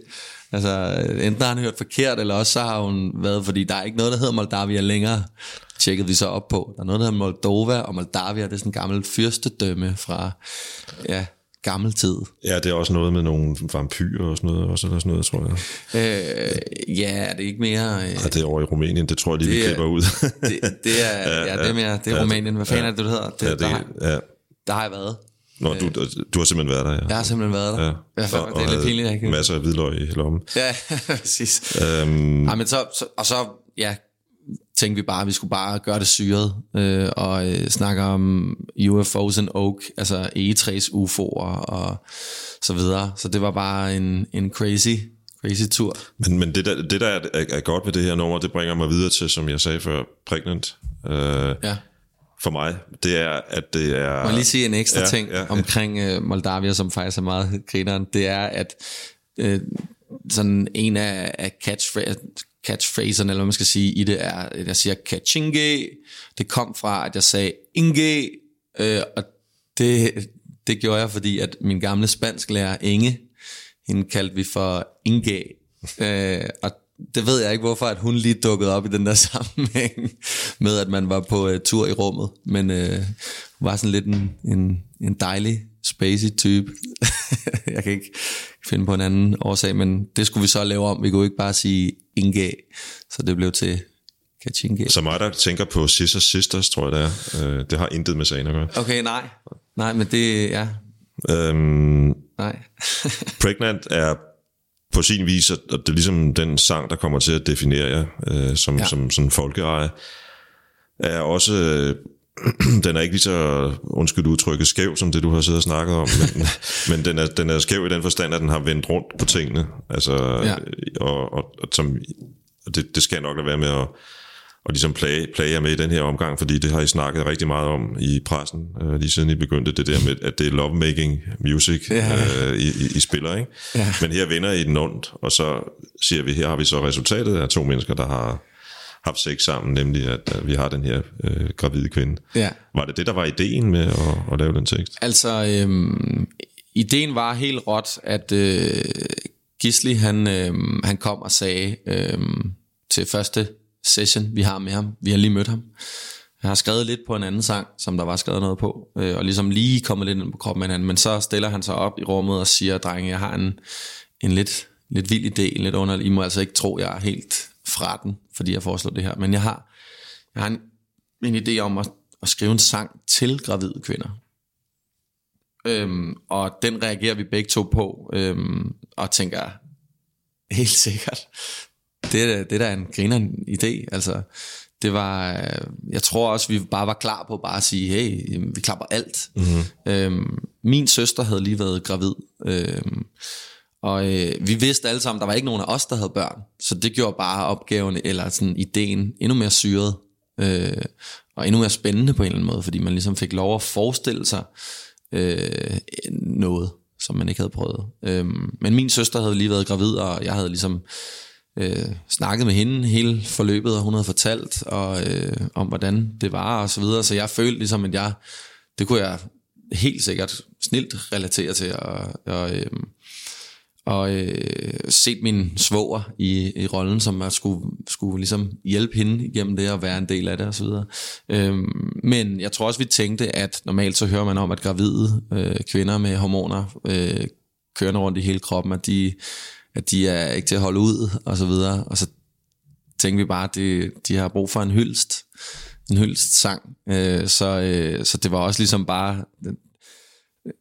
Altså, enten har han hørt forkert, eller også så har hun været, fordi der er ikke noget, der hedder Moldavia længere. Tjekkede vi så op på. Der er noget, der hedder Moldova, og Moldavia, det er sådan en gammel fyrstedømme fra, ja, gammel tid. Ja, det er også noget med nogle vampyrer og sådan noget, også, eller sådan noget, tror jeg. Øh, ja, er det ikke mere... Øh, ja, det er over i Rumænien, det tror jeg lige, det vi klipper ud. det, det, er, ja, ja, det er mere, det er ja, Rumænien. Hvad fanden ja, er det, du hedder? Det, ja, det, der, har, ja. der har jeg været. Nå, du, du har simpelthen været der, ja. Jeg har simpelthen været der. Ja. Ja, for, og, det er lidt pinligt, jeg ikke masser af hvidløg i lommen. Ja, præcis. Øhm. Ja, men så, så, og så, ja, tænkte vi bare, at vi skulle bare gøre det syret, øh, og øh, snakke om UFO's and Oak, altså E3's UFO'er og så videre. Så det var bare en, en crazy, crazy tur. Men, men det, der, det der er, er godt ved det her nummer, det bringer mig videre til, som jeg sagde før, Pregnant. Øh, ja. For mig, det er, at det er... Må lige sige en ekstra ja, ting ja, omkring uh, Moldavia, som faktisk er meget grineren, det er, at uh, sådan en af, af catchphrase, catchphraserne, eller hvad man skal sige, i det er, at jeg siger catchinge. Det kom fra, at jeg sagde inge, øh, og det, det gjorde jeg, fordi at min gamle spansklærer Inge, hende kaldte vi for Inge. øh, og det ved jeg ikke, hvorfor at hun lige dukkede op i den der sammenhæng med, at man var på uh, tur i rummet. Men øh, var sådan lidt en, en, en dejlig, spacey type. jeg kan ikke finde på en anden årsag, men det skulle vi så lave om. Vi kunne ikke bare sige Inge, så det blev til Kachinge. Så mig, der tænker på Sisters Sisters, tror jeg det er. Øh, det har intet med sagen at gøre. Okay, nej. Nej, men det, ja. Øhm, nej. Pregnant er på sin vis, og det er ligesom den sang, der kommer til at definere jer øh, som, ja. som sådan folkeeje, er også, den er ikke lige så, undskyld udtrykket, skæv, som det du har siddet og snakket om, men, men den, er, den er skæv i den forstand, at den har vendt rundt på tingene, altså, ja. og, og, og som, og det, det skal jeg nok lade være med at, og ligesom plage, plage jer med i den her omgang, fordi det har I snakket rigtig meget om i pressen, øh, lige siden I begyndte det der med, at det er lovemaking music, ja. øh, I, I, I spiller, ikke? Ja. Men her vinder I den ondt, og så siger vi, her har vi så resultatet af to mennesker, der har haft sex sammen, nemlig at, at vi har den her øh, gravide kvinde. Ja. Var det det, der var ideen med at, at lave den tekst? Altså, øhm, ideen var helt råt, at øh, Gisli, han, øh, han kom og sagde øh, til første session, vi har med ham. Vi har lige mødt ham. Jeg har skrevet lidt på en anden sang, som der var skrevet noget på, øh, og ligesom lige kommet lidt ind på kroppen med hinanden, men så stiller han sig op i rummet og siger, drenge, jeg har en, en lidt, lidt vild idé, en lidt underlig, I må altså ikke tro, jeg er helt fra den, fordi jeg foreslår det her, men jeg har, jeg har en, en idé om at, at skrive en sang til gravide kvinder. Øhm, og den reagerer vi begge to på, øhm, og tænker, helt sikkert, det, det der er en griner idé. Altså, det var, øh, jeg tror også, vi bare var klar på bare at sige, hey, vi klapper alt. Mm-hmm. Øhm, min søster havde lige været gravid, øhm, og øh, vi vidste alle sammen, der var ikke nogen af os, der havde børn. Så det gjorde bare opgaven, eller sådan ideen, endnu mere syret. Øh, og endnu mere spændende på en eller anden måde, fordi man ligesom fik lov at forestille sig øh, noget, som man ikke havde prøvet. Øh, men min søster havde lige været gravid, og jeg havde ligesom øh, snakket med hende hele forløbet, og hun havde fortalt og, øh, om, hvordan det var og så videre. Så jeg følte ligesom, at jeg, det kunne jeg helt sikkert snilt relatere til. Og, og, øh, og øh, set min svoger i, i rollen, som at skulle, skulle ligesom hjælpe hende igennem det og være en del af det osv. Øhm, men jeg tror også, vi tænkte, at normalt så hører man om, at gravide øh, kvinder med hormoner øh, kørende rundt i hele kroppen, at de, at de er ikke til at holde ud og så videre. Og så tænkte vi bare, at de, de har brug for en hyldst en hyldst sang. Øh, så, øh, så det var også ligesom bare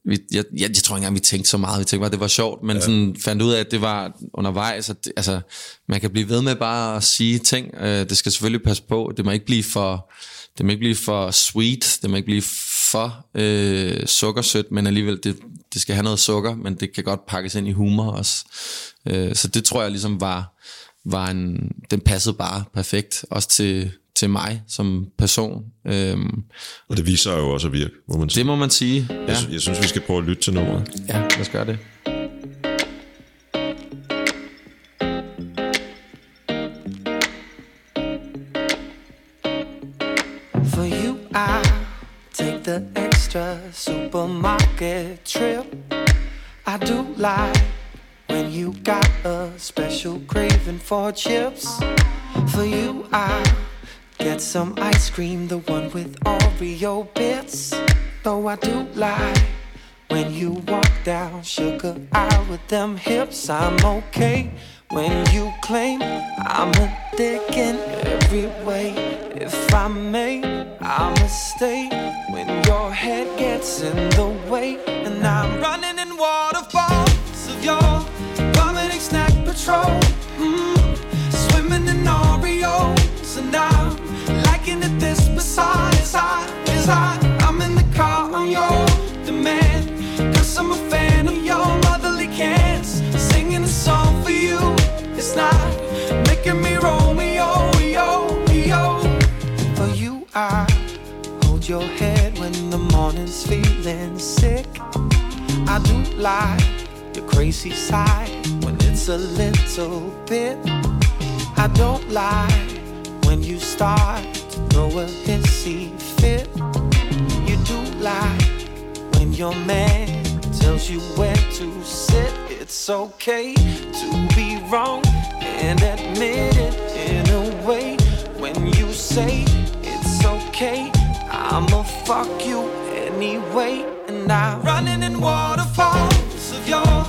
vi, jeg, jeg, jeg tror ikke engang, vi tænkte så meget. Vi tænkte bare, det var sjovt, men ja. sådan fandt ud af, at det var undervejs. At det, altså, man kan blive ved med bare at sige ting. Øh, det skal selvfølgelig passe på. Det må ikke blive for, det må ikke blive for sweet. Det må ikke blive for øh, sukkersødt, men alligevel, det, det skal have noget sukker, men det kan godt pakkes ind i humor også. Øh, så det tror jeg ligesom var, var en, den passede bare perfekt, også til, til mig som person. Øhm, og det viser jo også at virke, må man sige. Det må man sige, ja. Jeg, jeg synes, vi skal prøve at lytte til nummeret. Ja, lad os gøre det. For you, I take the extra supermarket trip. I do like when you got a special craving for chips. For you, I Get some ice cream, the one with Oreo bits. Though I do lie when you walk down sugar aisle with them hips. I'm okay when you claim I'm a dick in every way. If I may, I'ma stay when your head gets in the way. And I'm running in waterfalls of your vomiting snack patrol. Mm, this beside as I, as I, I'm in the car on your demand. Cause I'm a fan of your motherly cans. Singing a song for you. It's not making me Romeo, yo, yo. For you, I hold your head when the morning's feeling sick. I do like your crazy side when it's a little bit. I don't like when you start throw a hissy fit. You do lie when your man tells you where to sit. It's okay to be wrong and admit it in a way. When you say it's okay, I'ma fuck you anyway. And I'm running in waterfalls of your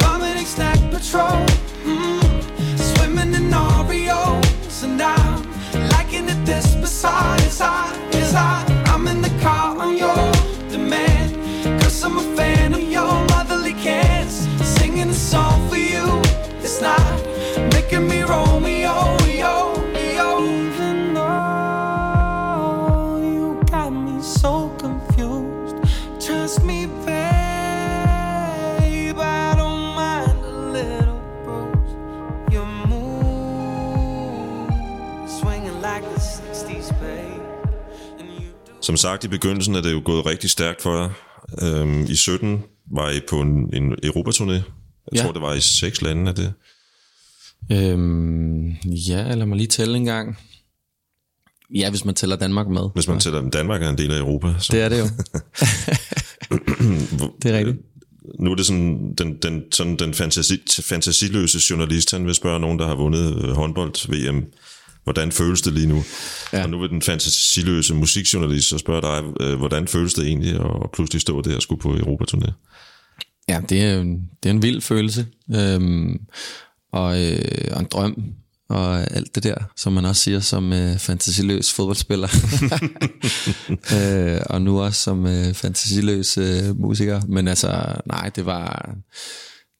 vomiting snack patrol. This beside as I, as I, I'm in the car on your demand. Cause I'm a fan Som sagt, i begyndelsen er det jo gået rigtig stærkt for jer. Øhm, I 17 var I på en, en Europaturné. Jeg Ja. tror, det var i seks lande af det. Øhm, ja, lad mig lige tælle en gang. Ja, hvis man tæller Danmark med. Hvis man tæller, Danmark er en del af Europa. Så Det er det jo. det er rigtigt. nu er det sådan den, den, sådan den fantasi, fantasiløse journalist, han vil spørge nogen, der har vundet øh, håndbold-VM, hvordan føles det lige nu? Ja. Og nu vil den fantasiløse musikjournalist så spørge dig, øh, hvordan føles det egentlig at pludselig stå der og skulle på Europaturné? Ja, det er, en- det er en vild følelse. Øhm, og, øh, og en drøm. Og alt det der, som man også siger som øh, fantasiløs fodboldspiller. øh, og nu også som øh, fantasiløs øh, musiker. Men altså, nej, det var,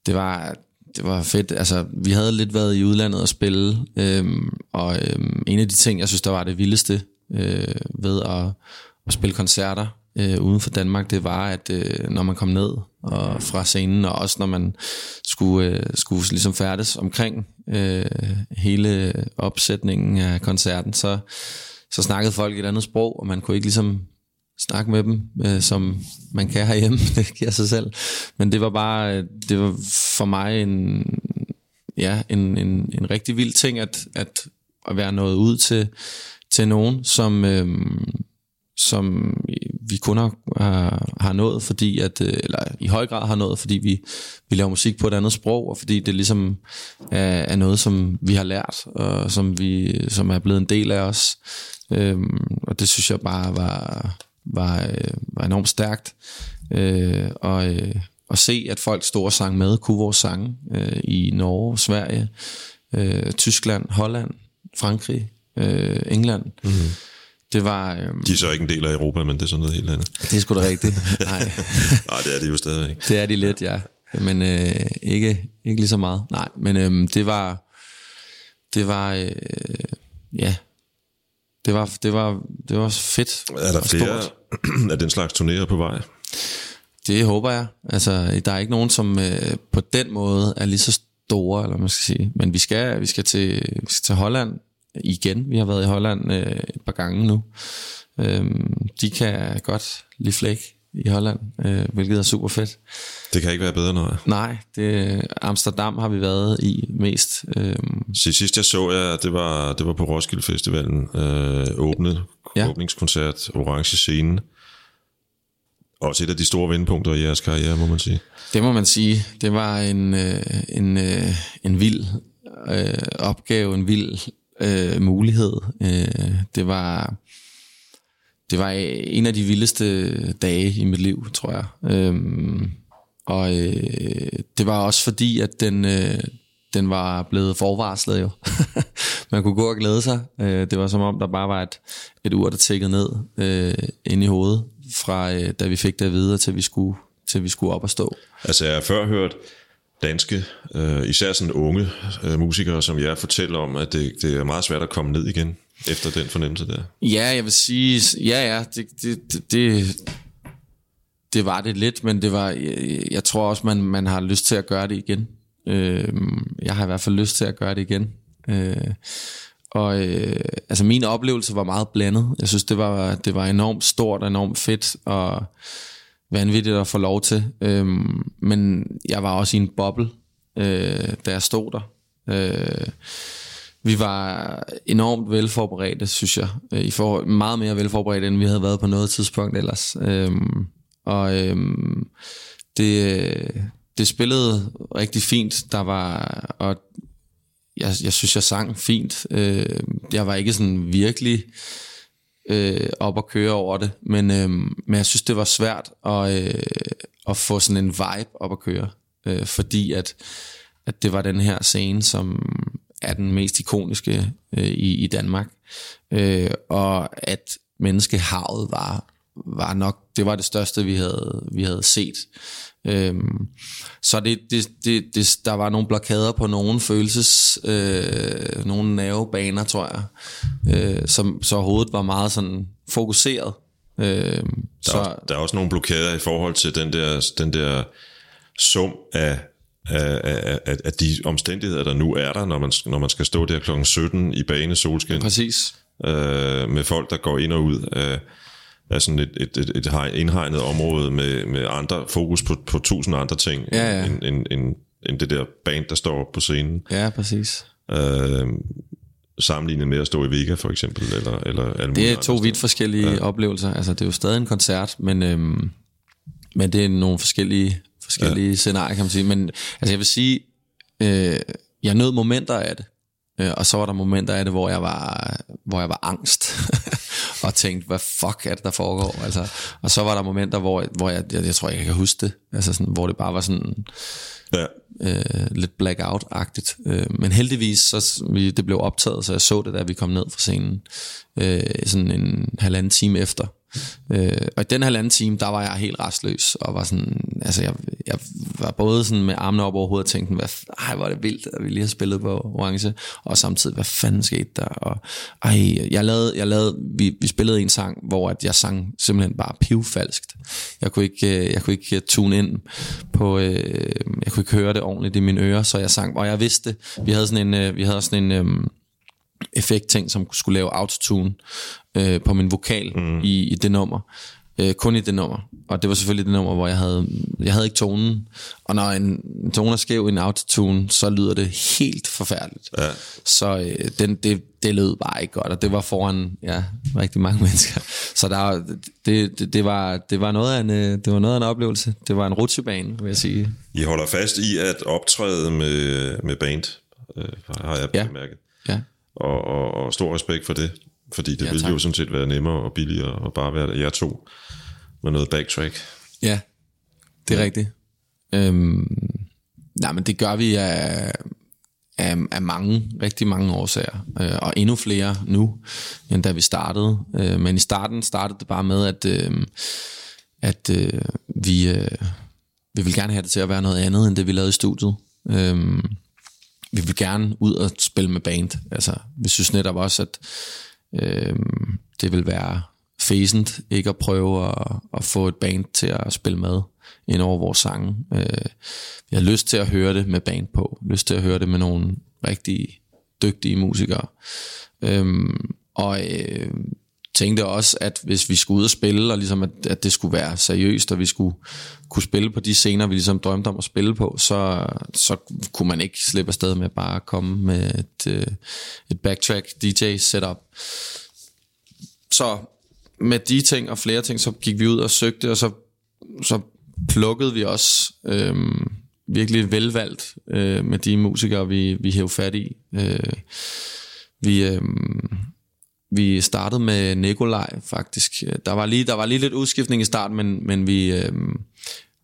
det var, det var fedt. Altså, vi havde lidt været i udlandet og spille, øhm, og øhm, en af de ting, jeg synes, der var det vildeste øh, ved at, at spille koncerter øh, uden for Danmark, det var, at øh, når man kom ned og fra scenen, og også når man skulle, øh, skulle ligesom færdes omkring øh, hele opsætningen af koncerten, så, så snakkede folk et andet sprog, og man kunne ikke ligesom snakke med dem, øh, som man kan herhjemme, det giver sig selv. Men det var bare, øh, det var for mig en, ja, en, en, en rigtig vild ting, at, at, at være nået ud til, til nogen, som, øh, som vi kun har, har, har nået, fordi at, øh, eller i høj grad har nået, fordi vi, vi laver musik på et andet sprog, og fordi det ligesom er, er noget, som vi har lært, og som, vi, som er blevet en del af os. Øhm, og det synes jeg bare var, var, øh, var enormt stærkt. Øh, og, øh, at se, at folk stod og sang med, kunne vores sange øh, i Norge, Sverige, øh, Tyskland, Holland, Frankrig, øh, England. Mm-hmm. Det var... Øh, De er så ikke en del af Europa, men det er sådan noget helt andet. det er sgu da rigtigt. Nej, Nej, det er de jo stadigvæk. det er de lidt, ja. Men øh, ikke, ikke lige så meget. Nej, men øh, det var... Det var... Øh, ja. Det var, det var, det var fedt. Er der flere af den slags turnéer på vej? Det håber jeg. Altså, der er ikke nogen, som øh, på den måde er lige så store, eller man skal sige. Men vi skal, vi skal, til, vi skal til Holland igen. Vi har været i Holland øh, et par gange nu. Øhm, de kan godt lide flæk i Holland, øh, hvilket er super fedt. Det kan ikke være bedre, når Nej, det, Amsterdam har vi været i mest. Øhm, Så sidst jeg så jer, det var, det var på Roskilde Festivalen, øh, åbnet, ja. åbningskoncert, orange scene. Også et af de store vendepunkter i jeres karriere, må man sige. Det må man sige. Det var en, øh, en, øh, en vild øh, opgave, en vild øh, mulighed. Øh, det var det var øh, en af de vildeste dage i mit liv, tror jeg. Øhm, og øh, det var også fordi, at den, øh, den var blevet forvarslet jo. Man kunne gå og glæde sig. Øh, det var som om, der bare var et, et ur, der tækkede ned øh, ind i hovedet, fra øh, da vi fik det videre, til vi skulle, til vi skulle op og stå. Altså, jeg har før hørt danske, øh, især sådan unge øh, musikere, som jeg fortæller om, at det, det er meget svært at komme ned igen, efter den fornemmelse der. Ja, jeg vil sige, ja, ja, det, det, det, det, var det lidt, men det var, jeg, jeg tror også, man, man har lyst til at gøre det igen. Øh, jeg har i hvert fald lyst til at gøre det igen. Øh, og øh, altså min oplevelse var meget blandet. Jeg synes, det var, det var enormt stort og enormt fedt og vanvittigt at få lov til. Øh, men jeg var også i en boble, øh, da jeg stod der. Øh, vi var enormt velforberedte, synes jeg. Øh, I forhold, meget mere velforberedte, end vi havde været på noget tidspunkt ellers. Øhm, og øhm, det, øh, det spillede rigtig fint. Der var, og jeg, jeg synes, jeg sang fint. Øh, jeg var ikke sådan virkelig øh, op at køre over det, men, øh, men jeg synes, det var svært at, øh, at få sådan en vibe op at køre, øh, fordi at, at det var den her scene, som er den mest ikoniske øh, i, i Danmark, øh, og at menneskehavet var, var nok, det var det største, vi havde, vi havde set. Øhm, så det, det, det, det, der var nogle blokader på nogle følelses, øh, nogle nervebaner, tror jeg, øh, som, så hovedet var meget sådan fokuseret. Øh, Der, så, er, der er også nogle blokader i forhold til den der, den der sum af, af, af, af, af de omstændigheder, der nu er der, når man, når man skal stå der klokken 17 i bane solskin, præcis. øh, med folk, der går ind og ud af, af sådan et, et, et, et hegn- indhegnet område med, med andre fokus på, på tusind andre ting, Ja, ja. End, end, end, end det der band, der står på scenen. Ja, præcis. Øh, sammenlignet med at stå i Vega, for eksempel, eller, eller alle Det er to vidt forskellige ja. oplevelser. Altså, det er jo stadig en koncert, men, øhm, men det er nogle forskellige, forskellige ja. scenarier, kan man sige. Men altså, jeg vil sige, øh, jeg nød momenter af det. Øh, og så var der momenter af det, hvor jeg var, hvor jeg var angst. og tænkte, hvad fuck er det, der foregår? Altså, og så var der momenter, hvor, hvor jeg, jeg, jeg tror, jeg kan huske det. Altså sådan, hvor det bare var sådan, Ja. øh, lidt blackout-agtigt. Øh, men heldigvis, så vi, det blev optaget, så jeg så det, da vi kom ned fra scenen. Øh, sådan en halvanden time efter. Øh, og i den halvanden time, der var jeg helt restløs, og var sådan, altså jeg, jeg var både sådan med armene op over hovedet og tænkte, hvad, ej, hvor er det vildt, at vi lige har spillet på Orange, og samtidig, hvad fanden skete der, og ej, jeg lavede, jeg lavede vi, vi spillede en sang, hvor at jeg sang simpelthen bare pivfalskt. Jeg kunne ikke, øh, jeg kunne ikke øh, tune ind på, øh, jeg kunne ikke høre det ordentligt i mine ører, så jeg sang, og jeg vidste, vi havde sådan en, øh, vi havde sådan en, øh, effektting, som skulle lave autotune øh, på min vokal mm. i, i det nummer. øh, kun i det nummer. Og det var selvfølgelig det nummer, hvor jeg havde, jeg havde ikke tonen. Og når en, en tone er skæv i en autotune, så lyder det helt forfærdeligt. Ja. Så øh, den, det, det lød bare ikke godt, og det var foran ja, rigtig mange mennesker. Så der, det, det, det, var, det, var noget af en, øh, det var noget af en oplevelse. Det var en rutsjebane, vil jeg sige. I holder fast i at optræde med, med band, øh, har jeg bemærket. Ja, Og, og, og stor respekt for det, fordi det Ja, ja, ville tak. jo sådan set være nemmere og billigere at bare være jer to med noget backtrack. ja det er rigtigt. Øhm, nej, men det gør vi af, af, af mange, rigtig mange årsager, øh, og endnu flere nu, end da vi startede. Øh, men i starten startede det bare med, at, øh, at øh, vi, øh, vi vil gerne have det til at være noget andet, end det vi lavede i studiet. Øh, vi vil gerne ud og spille med band. Altså, vi synes netop også, at øh, det vil være fæsent ikke at prøve at, at få et band til at spille med ind over vores sange. Øh, vi har lyst til at høre det med band på, lyst til at høre det med nogle rigtig dygtige musikere. Øh, og øh, tænkte også, at hvis vi skulle ud og spille, og ligesom at, at det skulle være seriøst, og vi skulle kunne spille på de scener, vi ligesom drømte om at spille på, så, så kunne man ikke slippe afsted med bare at komme med et, øh, et backtrack DJ setup. Så med de ting og flere ting, så gik vi ud og søgte, og så, så plukkede vi også øhm, virkelig velvalgt øh, med de musikere, vi, vi hævde fat i. Øh, vi, Øh, vi startede med Nikolaj faktisk. Der var lige, der var lige lidt udskiftning i starten, men, men vi, øh,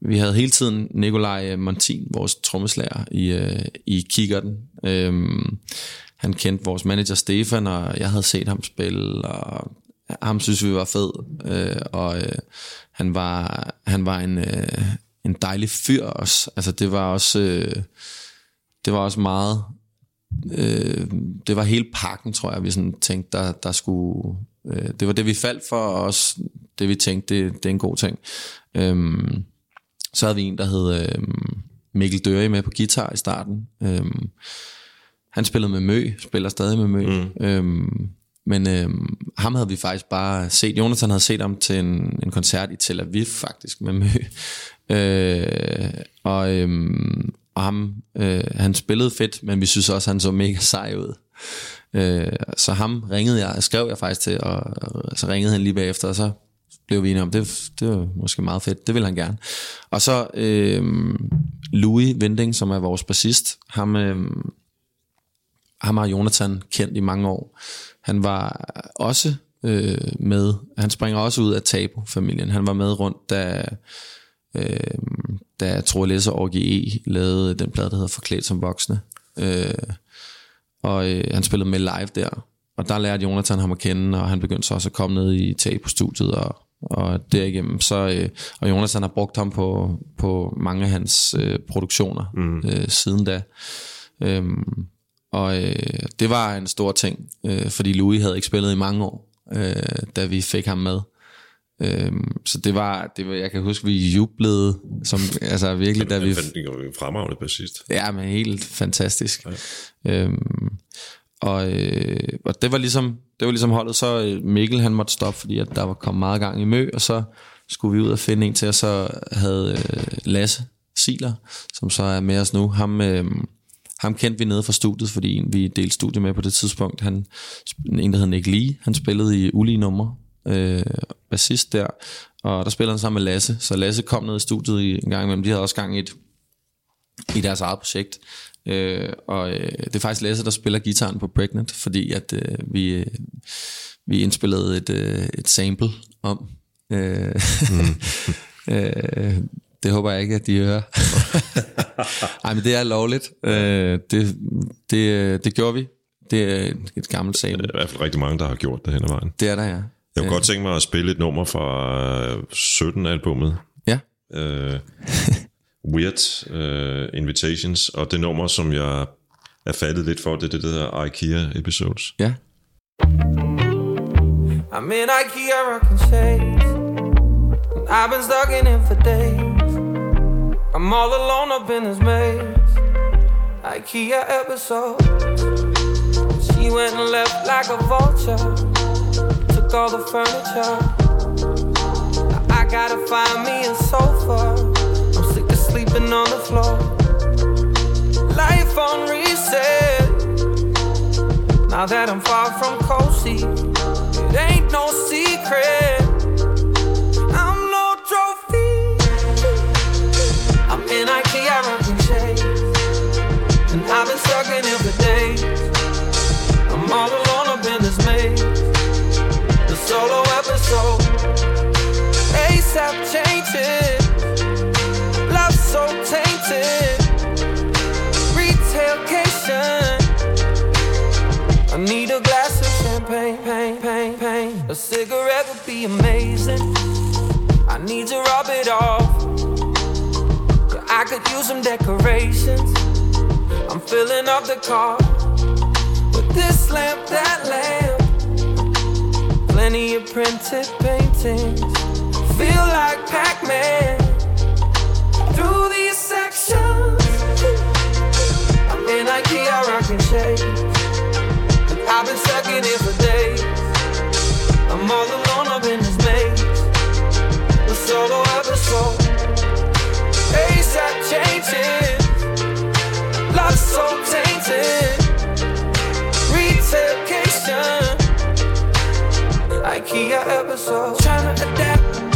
vi havde hele tiden Nikolaj øh, Montin, vores trommeslager, i, øh, i kikkerten. Øh, han kendte vores manager Stefan, og jeg havde set ham spille, og ham synes vi var fed. Øh, og øh, han var, han var en, øh, en dejlig fyr også. Altså det var også, øh, det var også meget øh, det var hele pakken, tror jeg, vi sådan tænkte, der, der skulle... Øh, det var det, vi faldt for, og også det, vi tænkte, det, det er en god ting. Øhm, så havde vi en, der hed øh, Mikkel Døre med på guitar i starten. Øhm, han spillede med Mø, spiller stadig med Mø. Mm. Øhm, men øhm, ham havde vi faktisk bare set. Jonathan havde set ham til en, en koncert i Tel Aviv faktisk med Mø. Øh, og, øhm, og ham, øh, han spillede fedt, men vi synes også, han så mega sej ud. Øh, så ham ringede jeg, skrev jeg faktisk til, og, og så ringede han lige bagefter, og så blev vi enige om, det, det var måske meget fedt, det vil han gerne. Og så øh, Louis Vending, som er vores bassist, ham, øh, ham har Jonathan kendt i mange år. Han var også øh, med, han springer også ud af Tabo-familien, Han var med rundt, da, øh, da Troel Læser og GE lavede den plade, der hedder Forklædt som voksne. Øh, og øh, han spillede med live der. Og der lærte Jonathan ham at kende, og han begyndte så også at komme ned i Tabu-studiet, og, og derigennem. Så, øh, og Jonathan har brugt ham på, på mange af hans øh, produktioner mm. øh, siden da. Øhm, og øh, det var en stor ting, øh, fordi Louis havde ikke spillet i mange år, øh, da vi fik ham med. Øhm, så det var, det var, jeg kan huske, vi jublede, som, altså virkelig, da vi... Jo en fremragende bassist. Ja, men helt fantastisk. Ja. Øhm, og, øh, og det var ligesom det var ligesom holdet, så øh, Mikkel han måtte stoppe, fordi at der var kommet meget gang i mø, og så skulle vi ud og finde en til, og så havde øh, Lasse Siler, som så er med os nu, ham, øh, ham kendte vi nede fra studiet, fordi vi delte studie med på det tidspunkt. Han, en, der hed Nick Lee, han spillede i ulige numre, øh, bassist der, og der spillede han sammen med Lasse, så Lasse kom ned i studiet i, en gang imellem, de havde også gang i et i deres eget projekt. Øh, og øh, det er faktisk Lasse, der spiller gitaren på Pregnant, fordi at øh, vi, øh, vi indspillede et, øh, et sample om. Øh, mm. øh, det håber jeg ikke, at de hører. Ej, men det er lovligt. Øh, det, det, det gjorde vi. Det er et, gammelt sample. Der er i hvert fald rigtig mange, der har gjort det hen ad vejen. Det er der, ja. Jeg kunne godt tænke mig at spille et nummer fra 17-albummet. Ja, Uh, Weird uh, Invitations, og det nummer, som jeg er faldet lidt for, det er det, der hedder IKEA-episodes. ja. I'm in IKEA rocking shades. And I've been stuck in it for days. I'm all alone up in this maze. IKEA episode. She went and left like a vulture. Took all the furniture. I gotta find me a sofa. I'm sick of sleeping on the floor. Life on reset. Now that I'm far from cozy, it ain't no secret. I'm no trophy. I'm in IKEA rocking shades, and I've been stuck in it for days. I'm all alone changes. Love so tainted. Retailcation. I need a glass of champagne, pain, pain, pain. A cigarette would be amazing. I need to rub it off. I could use some decorations. I'm filling up the car with this lamp, that lamp. Plenty of printed paintings. Feel like Pac-Man through these sections. I'm in IKEA. I've been stuck in it for days. I'm all alone up in this maze. The solo episode. ASAP. Love so. IKEA episode. Trying to adapt.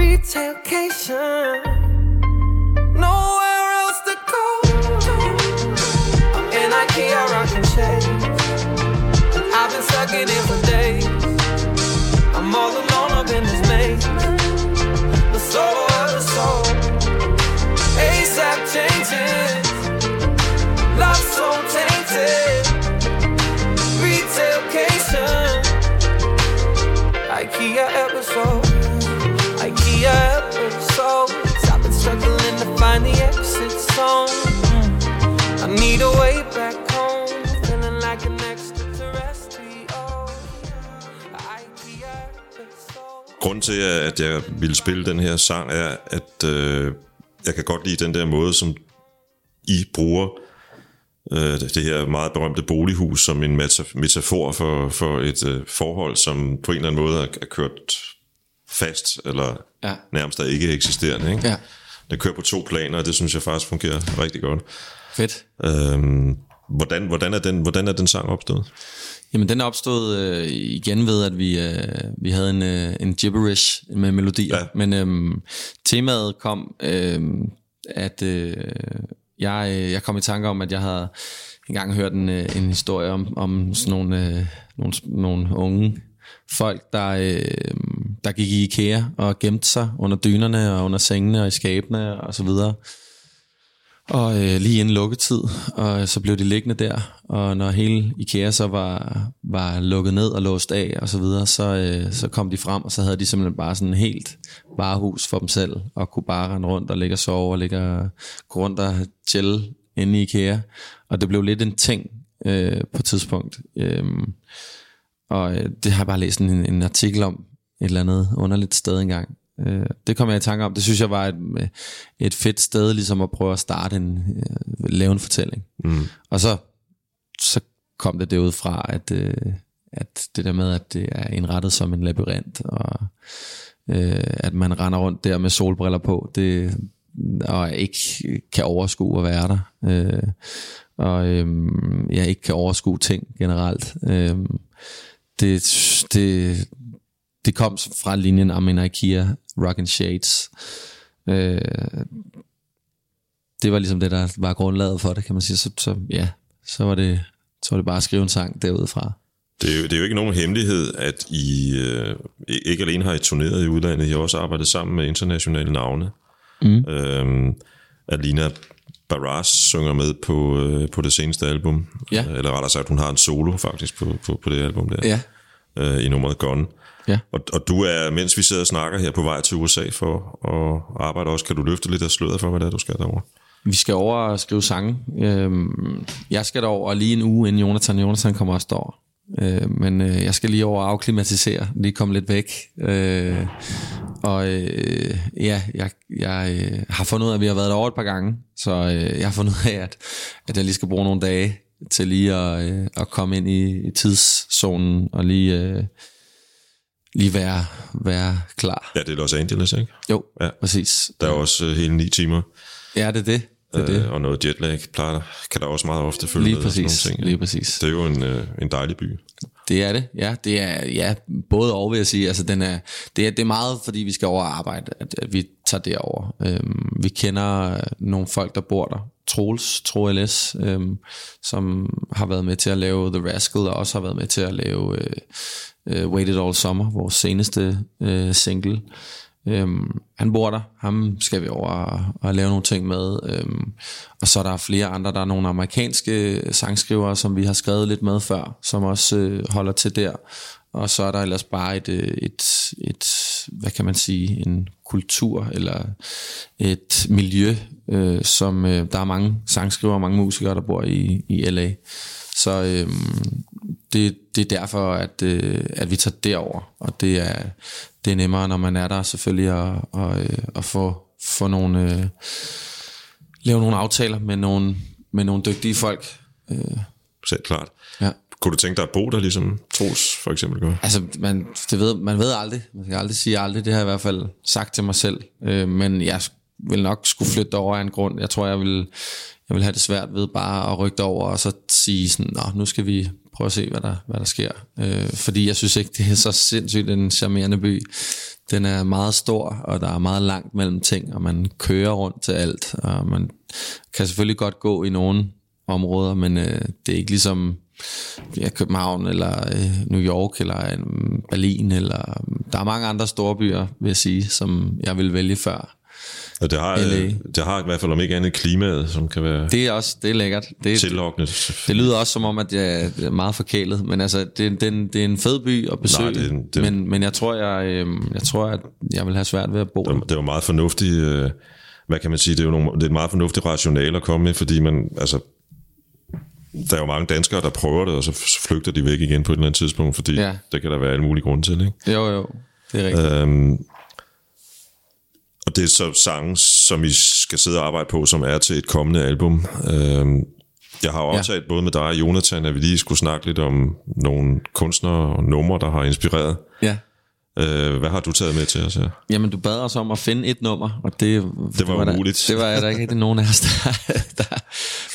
Retailcation. Nowhere else to go. I'm in IKEA rocking shades. I've been stuck in it for days. I'm all alone up in this maze. The solo episode. ASAP changes. Love so tainted. Retailcation. IKEA episode. Find the exit song. I need a way back home. Feeling like an extraterrestrial. Grunden til, at jeg ville spille den her sang, er, at øh, jeg kan godt lide den der måde, som I bruger øh, det her meget berømte bolighus som en meta- metafor for, for et øh, forhold, som på en eller anden måde er, er kørt fast, eller Ja. ja. nærmest er ikke eksisterende. Ikke? Ja. Den kører på to planer, og det synes jeg faktisk fungerer rigtig godt. Fedt. Øhm, hvordan, hvordan, er den, hvordan er den sang opstået? Jamen, den opstået øh, igen ved, at vi, øh, vi havde en, øh, en gibberish med melodier. Ja. Men øh, temaet kom, øh, at øh, jeg, øh, jeg kom i tanke om, at jeg havde engang hørt en, øh, en historie om, om sådan nogle, øh, nogle, nogle unge folk, der, øh, der gik i IKEA og gemte sig under dynerne og under sengene og i skabene og så videre. Og øh, lige inden lukketid, og så blev de liggende der, og når hele IKEA så var, var lukket ned og låst af og så videre, så, øh, så kom de frem, og så havde de simpelthen bare sådan en helt varehus for dem selv, og kunne bare rende rundt og ligge og sove, og ligge og gå rundt og chill inde i IKEA. Og det blev lidt en ting øh, på et tidspunkt. Øh, og øh, det har jeg bare læst en, en artikel om et eller andet underligt sted engang. Øh, det kom jeg i tanke om. Det synes jeg var et, et fedt sted, ligesom at prøve at starte en, øh, lave en fortælling. Mm. Og så, så kom det derud fra, at, øh, at det der med, at det er indrettet som en labyrint, og øh, at man render rundt der med solbriller på, det, og ikke kan overskue at være der. Øh, og øh, jeg ikke kan overskue ting generelt. Øh, det, det, det kom fra linjen om en IKEA Rock and Shades. Øh, det var ligesom det, der var grundlaget for det, kan man sige. Så, så ja, så var, det, så var det bare at skrive en sang derudfra. Det er, jo, det er jo ikke nogen hemmelighed, at I øh, ikke alene har I turneret i udlandet, I har også arbejdet sammen med internationale navne. Mm. Øhm, Alina Barras synger med på, øh, på det seneste album. Ja. Eller rettere sagt, hun har en solo faktisk på, på, på det album der. Ja. øh, i nummeret Gone. Ja. Og, og du er, mens vi sidder og snakker her på vej til USA for at arbejde også, kan du løfte lidt af sløret for, hvad det er, du skal derovre? Vi skal over og skrive sange. Øhm, jeg skal derover lige en uge inden Jonathan. Jonathan kommer også derover. Øh, men øh, jeg skal lige over og afklimatisere, lige komme lidt væk. Øh, og øh, ja, jeg, jeg øh, har fundet ud af, at vi har været derovre et par gange, så øh, jeg har fundet ud af, at, at jeg lige skal bruge nogle dage til lige at, øh, at komme ind i, i tidszonen og lige, øh, lige være, være klar. Ja, det er Los Angeles, ikke? Jo, Ja. præcis. Der er også øh, hele ni timer, Ja, det er det. Det, det. øh, og noget jetlag plejer, kan der også meget ofte følge Lige med præcis. nogle ting. Lige præcis. Det er jo en, øh, en dejlig by. Det er det, ja. Det er ja, både og, vil jeg sige. Altså, den er, det, er, det er meget, fordi vi skal over og arbejde, at, at vi tager derover. Øhm, vi kender nogle folk, der bor der. Troels, Tro LS, øhm, som har været med til at lave The Rascal, og også har været med til at lave øh, øh, Waited All Summer, vores seneste øh, single. Øhm, han bor der, ham skal vi over og, og lave nogle ting med. Øhm, og så er der flere andre, der er nogle amerikanske sangskrivere, som vi har skrevet lidt med før, som også øh, holder til der. Og så er der ellers bare et, øh, et, et, hvad kan man sige, en kultur eller et miljø, øh, som øh, der er mange sangskrivere og mange musikere, der bor i, i LA. Så øhm, det, det er derfor, at, øh, at vi tager derover, og det er, det er nemmere, når man er der selvfølgelig, at, at, øh, at få, få nogle, øh, lave nogle aftaler med nogle, med nogle dygtige folk. Øh, Selv klart. ja. Kunne du tænke dig at bo der, ligesom Troels for eksempel gør? Altså, man, det ved, man ved aldrig. Man skal aldrig sige aldrig. Det har jeg i hvert fald sagt til mig selv. Øh, men jeg vil nok skulle flytte over af en grund. Jeg tror, jeg vil, jeg vil have det svært ved bare at rykke over og så sige sådan, Nå, nu skal vi prøve at se, hvad der, hvad der sker. Øh, fordi jeg synes ikke, det er så sindssygt en charmerende by. Den er meget stor, og der er meget langt mellem ting, og man kører rundt til alt. Og man kan selvfølgelig godt gå i nogle områder, men øh, det er ikke ligesom ja, København, eller øh, New York, eller øh, Berlin, eller der er mange andre store byer, vil jeg sige, som jeg vil vælge før. Og det har, LA. det har i hvert fald om ikke andet klimaet, som kan være Det er også, det er lækkert. Det, tillokkende. det lyder også som om, at jeg er meget forkælet, men altså, det, det, er en- det er en fed by at besøge, Nej, det er det er- men, men jeg tror, jeg, øh, jeg tror, at jeg vil have svært ved at bo Det der. det var meget fornuftigt, øh, hvad kan man sige, det er jo nogle, det er et meget fornuftigt rationale at komme med, fordi man, altså, der er jo mange danskere, der prøver det, og så flygter de væk igen på et eller andet tidspunkt, fordi ja. Det kan der være alle mulige grunde til, ikke? Jo, jo, det er rigtigt. Øhm, og det er så sange, som I skal sidde og arbejde på, som er til et kommende album. Øhm, jeg har jo Ja. aftalt både med dig og Jonathan, at vi lige skulle snakke lidt om nogle kunstnere og numre, der har inspireret. Ja. Øh, hvad har du taget med til os her? Jamen, du bad os om at finde et nummer, og det, Det var der, umuligt. det var der ikke rigtig nogen af os, der, der,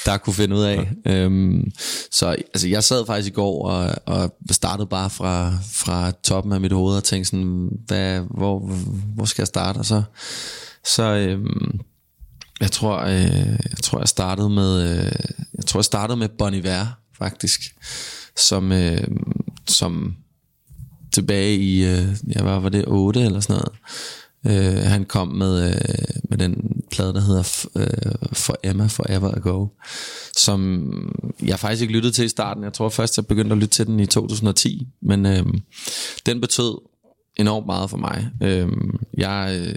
der kunne finde ud af. Øhm, så altså, jeg sad faktisk i går og, og startede bare fra, fra toppen af mit hoved og tænkte sådan, hvad, hvor, hvor skal jeg starte? Og så, så øhm, jeg tror, øh, jeg tror, jeg startede med, øh, jeg tror, jeg startede med Bon Iver, faktisk, som, øh, som tilbage i, øh, ja, hvad var det, 8 eller sådan noget. Øh, han kom med, øh, med den plade, der hedder F- øh, For Emma Forever Ago, som jeg faktisk ikke lyttede til i starten. Jeg tror først, jeg begyndte at lytte til den i 2010, men øh, den betød enormt meget for mig. Øh, jeg, øh,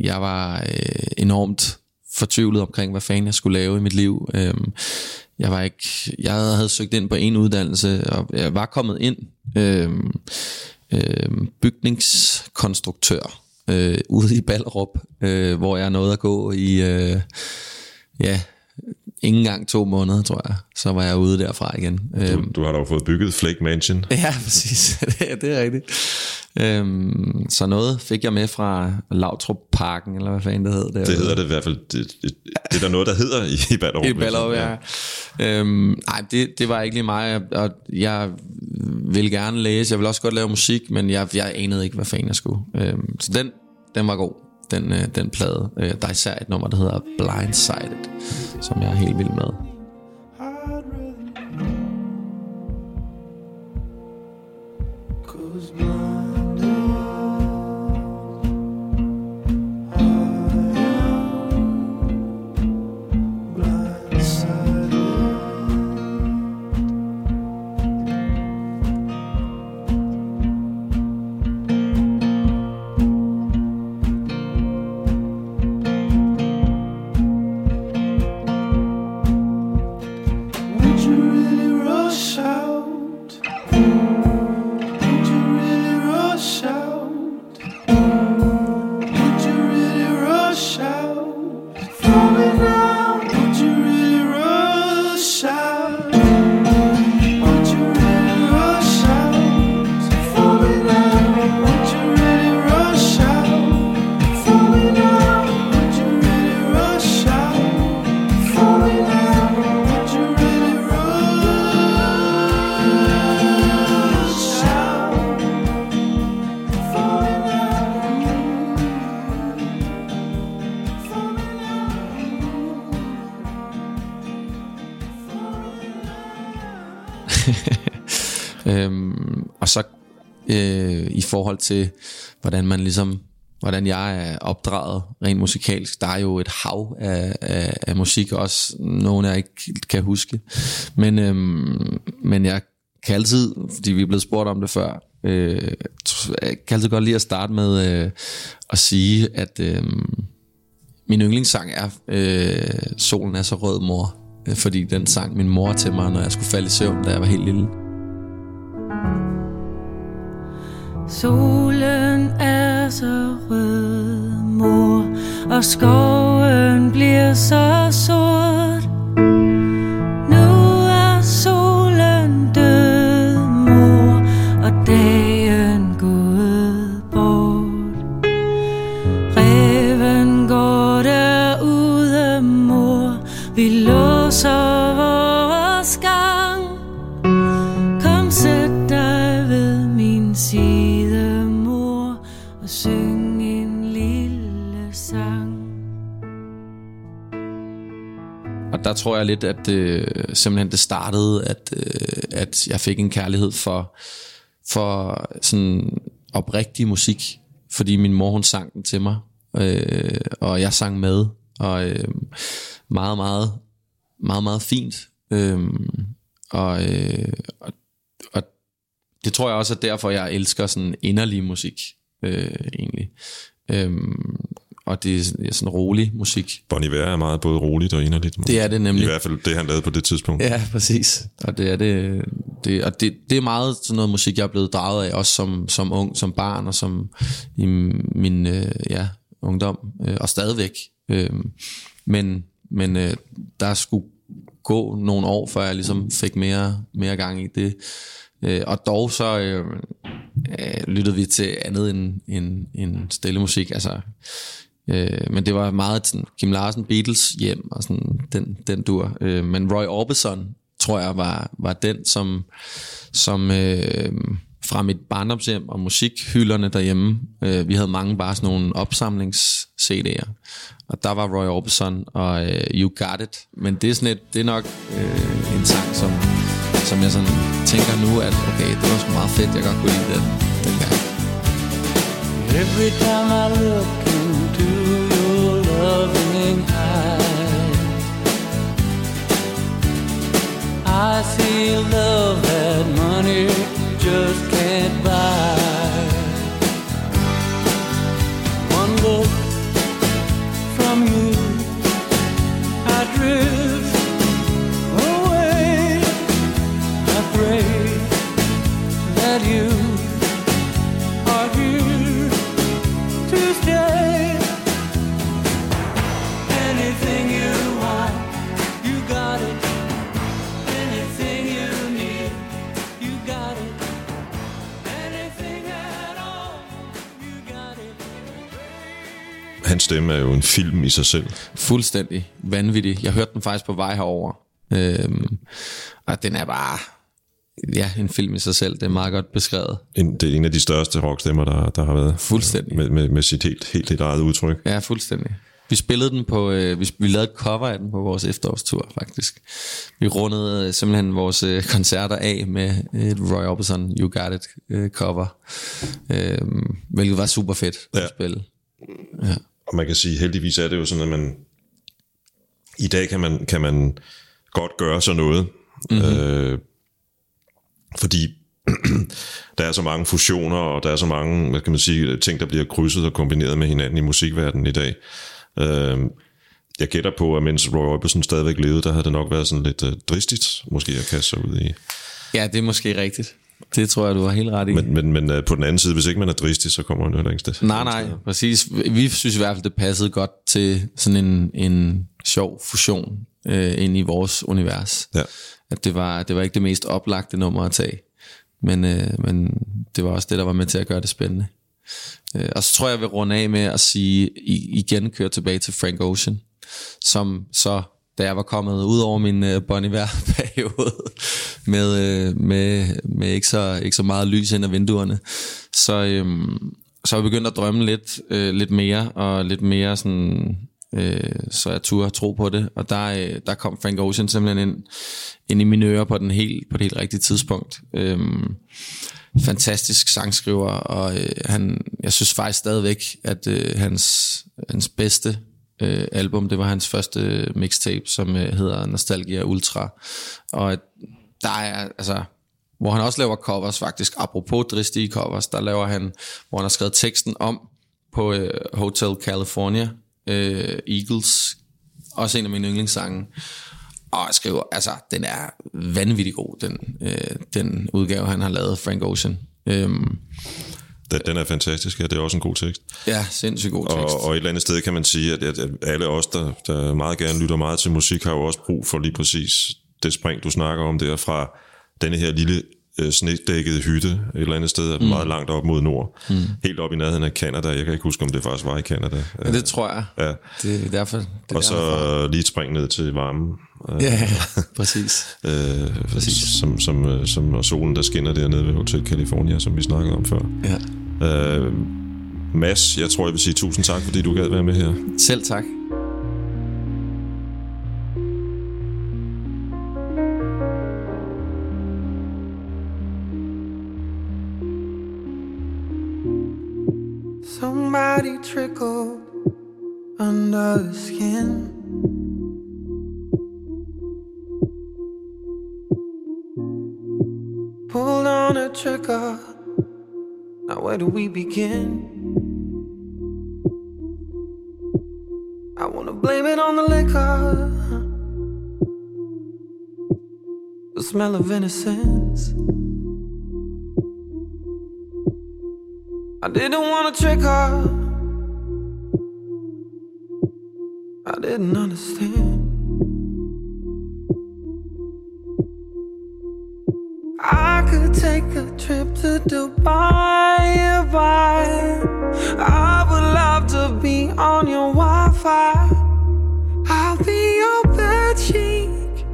jeg var øh, enormt fortvivlet omkring, hvad fanden jeg skulle lave i mit liv. Øh, jeg var ikke, jeg havde søgt ind på en uddannelse, og jeg var kommet ind øh, øh, bygningskonstruktør øh, ude i Ballerup, øh, hvor jeg nåede at gå i, øh, ja, ikke engang to måneder, tror jeg. Så var jeg ude derfra igen. Du, du har da jo fået bygget Flake Mansion. Ja, præcis. det, er, det er rigtigt. Øhm, så noget fik jeg med fra Lautrup Parken, eller hvad fanden det hed. Det hedder det i hvert fald. Det, det, det er der noget, der hedder i, i Ballerup. I Ballerup, ja. Øhm, nej, det, det var ikke lige mig, og jeg ville gerne læse, jeg ville også godt lave musik, men jeg, jeg anede ikke, hvad fanden jeg skulle. Øhm, så den, den var god, den, øh, den plade. Øh, der er især et nummer, der hedder Blindsided, som jeg er helt vild med. Forhold til, hvordan man ligesom hvordan jeg er opdraget rent musikalsk. Der er jo et hav af, af, af musik også, nogen jeg ikke kan huske. Men, øhm, men jeg kan altid, fordi vi er blevet spurgt om det før, øh, jeg kan altid godt lide at starte med øh, at sige, at øh, min yndlingssang er øh, Solen er så rød mor, øh, fordi den sang min mor til mig, når jeg skulle falde i søvn, da jeg var helt lille. Solen er så rød, mor, og skoven bliver så sort. Der tror jeg lidt, at øh, simpelthen det startede, at, øh, at jeg fik en kærlighed for, for sådan oprigtig musik. Fordi min mor, hun sang den til mig, øh, og jeg sang med. Og øh, meget, meget, meget, meget fint. Øh, og, øh, og, og det tror jeg også er derfor, jeg elsker sådan inderlig musik, øh, egentlig. Øh, og det er sådan rolig musik. Bon Iver er meget både roligt og inderligt. Det er det nemlig. I hvert fald det, han lavede på det tidspunkt. Ja, præcis. Og det er det, det, og det, det er meget sådan noget musik, jeg er blevet draget af, også som, som ung, som barn, og som i min øh, ja, ungdom, øh, og stadigvæk. Øh, men men øh, der skulle gå nogle år, før jeg ligesom fik mere, mere gang i det. Øh, og dog så øh, øh, lyttede vi til andet end, end, end stille musik. Altså, øh, men det var meget sådan Kim Larsen, Beatles hjem og sådan den, den dur. Øh, men Roy Orbison, tror jeg, var, var den, som, som øh, fra mit barndomshjem og musikhylderne derhjemme, øh, vi havde mange bare sådan nogle opsamlings-CD'er. Og der var Roy Orbison og øh, You Got It. Men det er, sådan et, det er nok øh, en sang, som, som jeg sådan tænker nu, at okay, det var sgu meget fedt, jeg godt kunne lide den, den. Every time I look in I see love that money just can't buy. One look from you, I drift away. I pray that you Hans stemme er jo en film i sig selv. Fuldstændig vanvittig. Jeg hørte den faktisk på vej herover. Øhm, og den er bare ja, en film i sig selv. Det er meget godt beskrevet. En, det er en af de største rockstemmer, der, der har været. Fuldstændig. Med, med, med sit helt, helt, helt eget udtryk. Ja, fuldstændig. Vi spillede den på, øh, vi, vi lavede et cover af den på vores efterårstur, faktisk. Vi rundede øh, simpelthen vores øh, koncerter af med et Roy Orbison You Got It øh, cover. Øh, hvilket var super fedt Ja. at spille. Og man kan sige, heldigvis er det jo sådan, at man... I dag kan man, kan man godt gøre sådan noget. Mm-hmm. Øh, fordi der er så mange fusioner, og der er så mange, hvad kan man sige, ting, der bliver krydset og kombineret med hinanden i musikverdenen i dag. Øh, jeg gætter på, at mens Roy Orbison stadigvæk levede, der havde det nok været sådan lidt øh, dristigt, måske at kaste sig ud i. Ja, det er måske rigtigt. Det tror jeg, du har helt ret i. Men, men, men øh, på den anden side, hvis ikke man er dristig, så kommer man jo sted. Nej, nej, præcis. Vi synes i hvert fald, det passede godt til sådan en, en sjov fusion øh, ind i vores univers. Ja. At det var, det var ikke det mest oplagte nummer at tage. Men, øh, men det var også det, der var med til at gøre det spændende. Øh, og så tror jeg, jeg vil runde af med at sige, i, igen køre tilbage til Frank Ocean, som så, da jeg var kommet ud over min øh, Bon Iver-periode, med, øh, med, med ikke, så, ikke så meget lys ind ad vinduerne, så, øh, så jeg begyndt at drømme lidt, øh, lidt mere, og lidt mere sådan, øh, så jeg turde tro på det. Og der, øh, der kom Frank Ocean simpelthen ind, ind i mine ører på, den helt, på det helt rigtige tidspunkt. Øh, fantastisk sangskriver, og øh, han, jeg synes faktisk stadigvæk, at øh, hans, hans bedste øh, album, det var hans første øh, mixtape, som øh, hedder Nostalgia Ultra. Og der er, altså, hvor han også laver covers faktisk, apropos dristige covers, der laver han, hvor han har skrevet teksten om på øh, Hotel California, øh, Eagles, også en af mine yndlingssange. Og jeg skriver, altså, den er vanvittig god, den, øh, den udgave, han har lavet, Frank Ocean. Øhm, den, den er fantastisk, ja, det er også en god tekst. ja, sindssygt god tekst. Og, og et eller andet sted kan man sige, at, at at alle os, der, der meget gerne lytter meget til musik, har jo også brug for lige præcis det spring, du snakker om der fra denne her lille øh, snedækkede hytte et eller andet sted, mm. meget langt op mod nord. Mm. Helt op i nærheden af Canada. Jeg kan ikke huske, om det faktisk var i Canada. Ja, det tror jeg. Ja. Det er derfor. Det er Og så lige et spring ned til varmen. øh, Ja, ja, præcis. Øh, præcis. Som, som, øh, som, og solen, der skinner dernede ved Hotel California, som vi snakkede om før. Ja. Øh, Mads, jeg tror, jeg vil sige tusind tak, fordi du gad være med her. Selv tak. Somebody trickled under the skin. Pulled on a trigger. Now, where do we begin? I wanna blame it on the liquor. The smell of innocence. I didn't wanna trick her. I didn't understand. I could take a trip to Dubai if I would love to be on your Wi-Fi. I'll be your bed cheek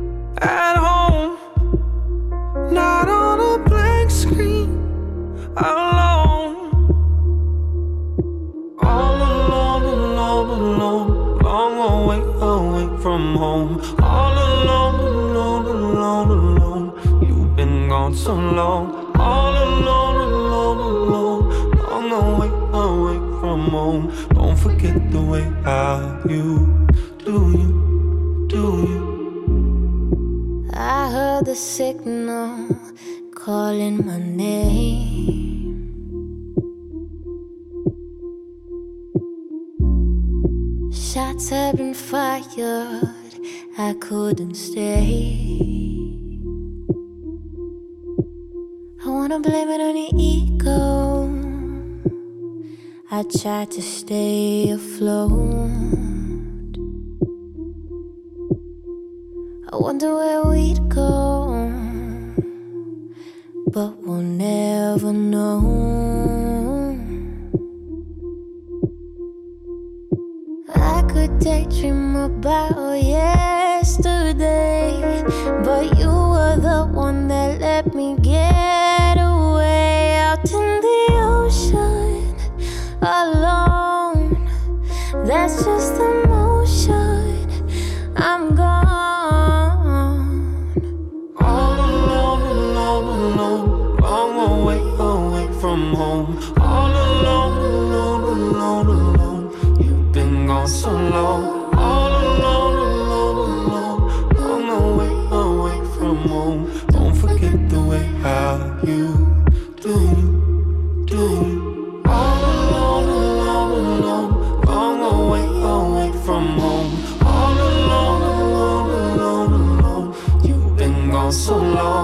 from home. All alone, alone, alone, alone. You've been gone so long. All alone, alone, alone, long away, away from home. Don't forget the way how you do you, do you. I heard the signal calling my name. Shots had been fired, I couldn't stay. I wanna blame it on your ego. I tried to stay afloat. I wonder where we'd go, but we'll never know. I could daydream about yesterday, but you were the one that let me get away out in the ocean alone. That's just emotion. I'm gone. All alone, alone, alone, long away, away from home. All alone, alone, alone, alone. Gone so long. All alone, alone, alone, long away, away from home. Don't forget the way how you do do. All alone, alone, alone, long away, away from home. All alone, alone, alone, alone. You've been gone so long.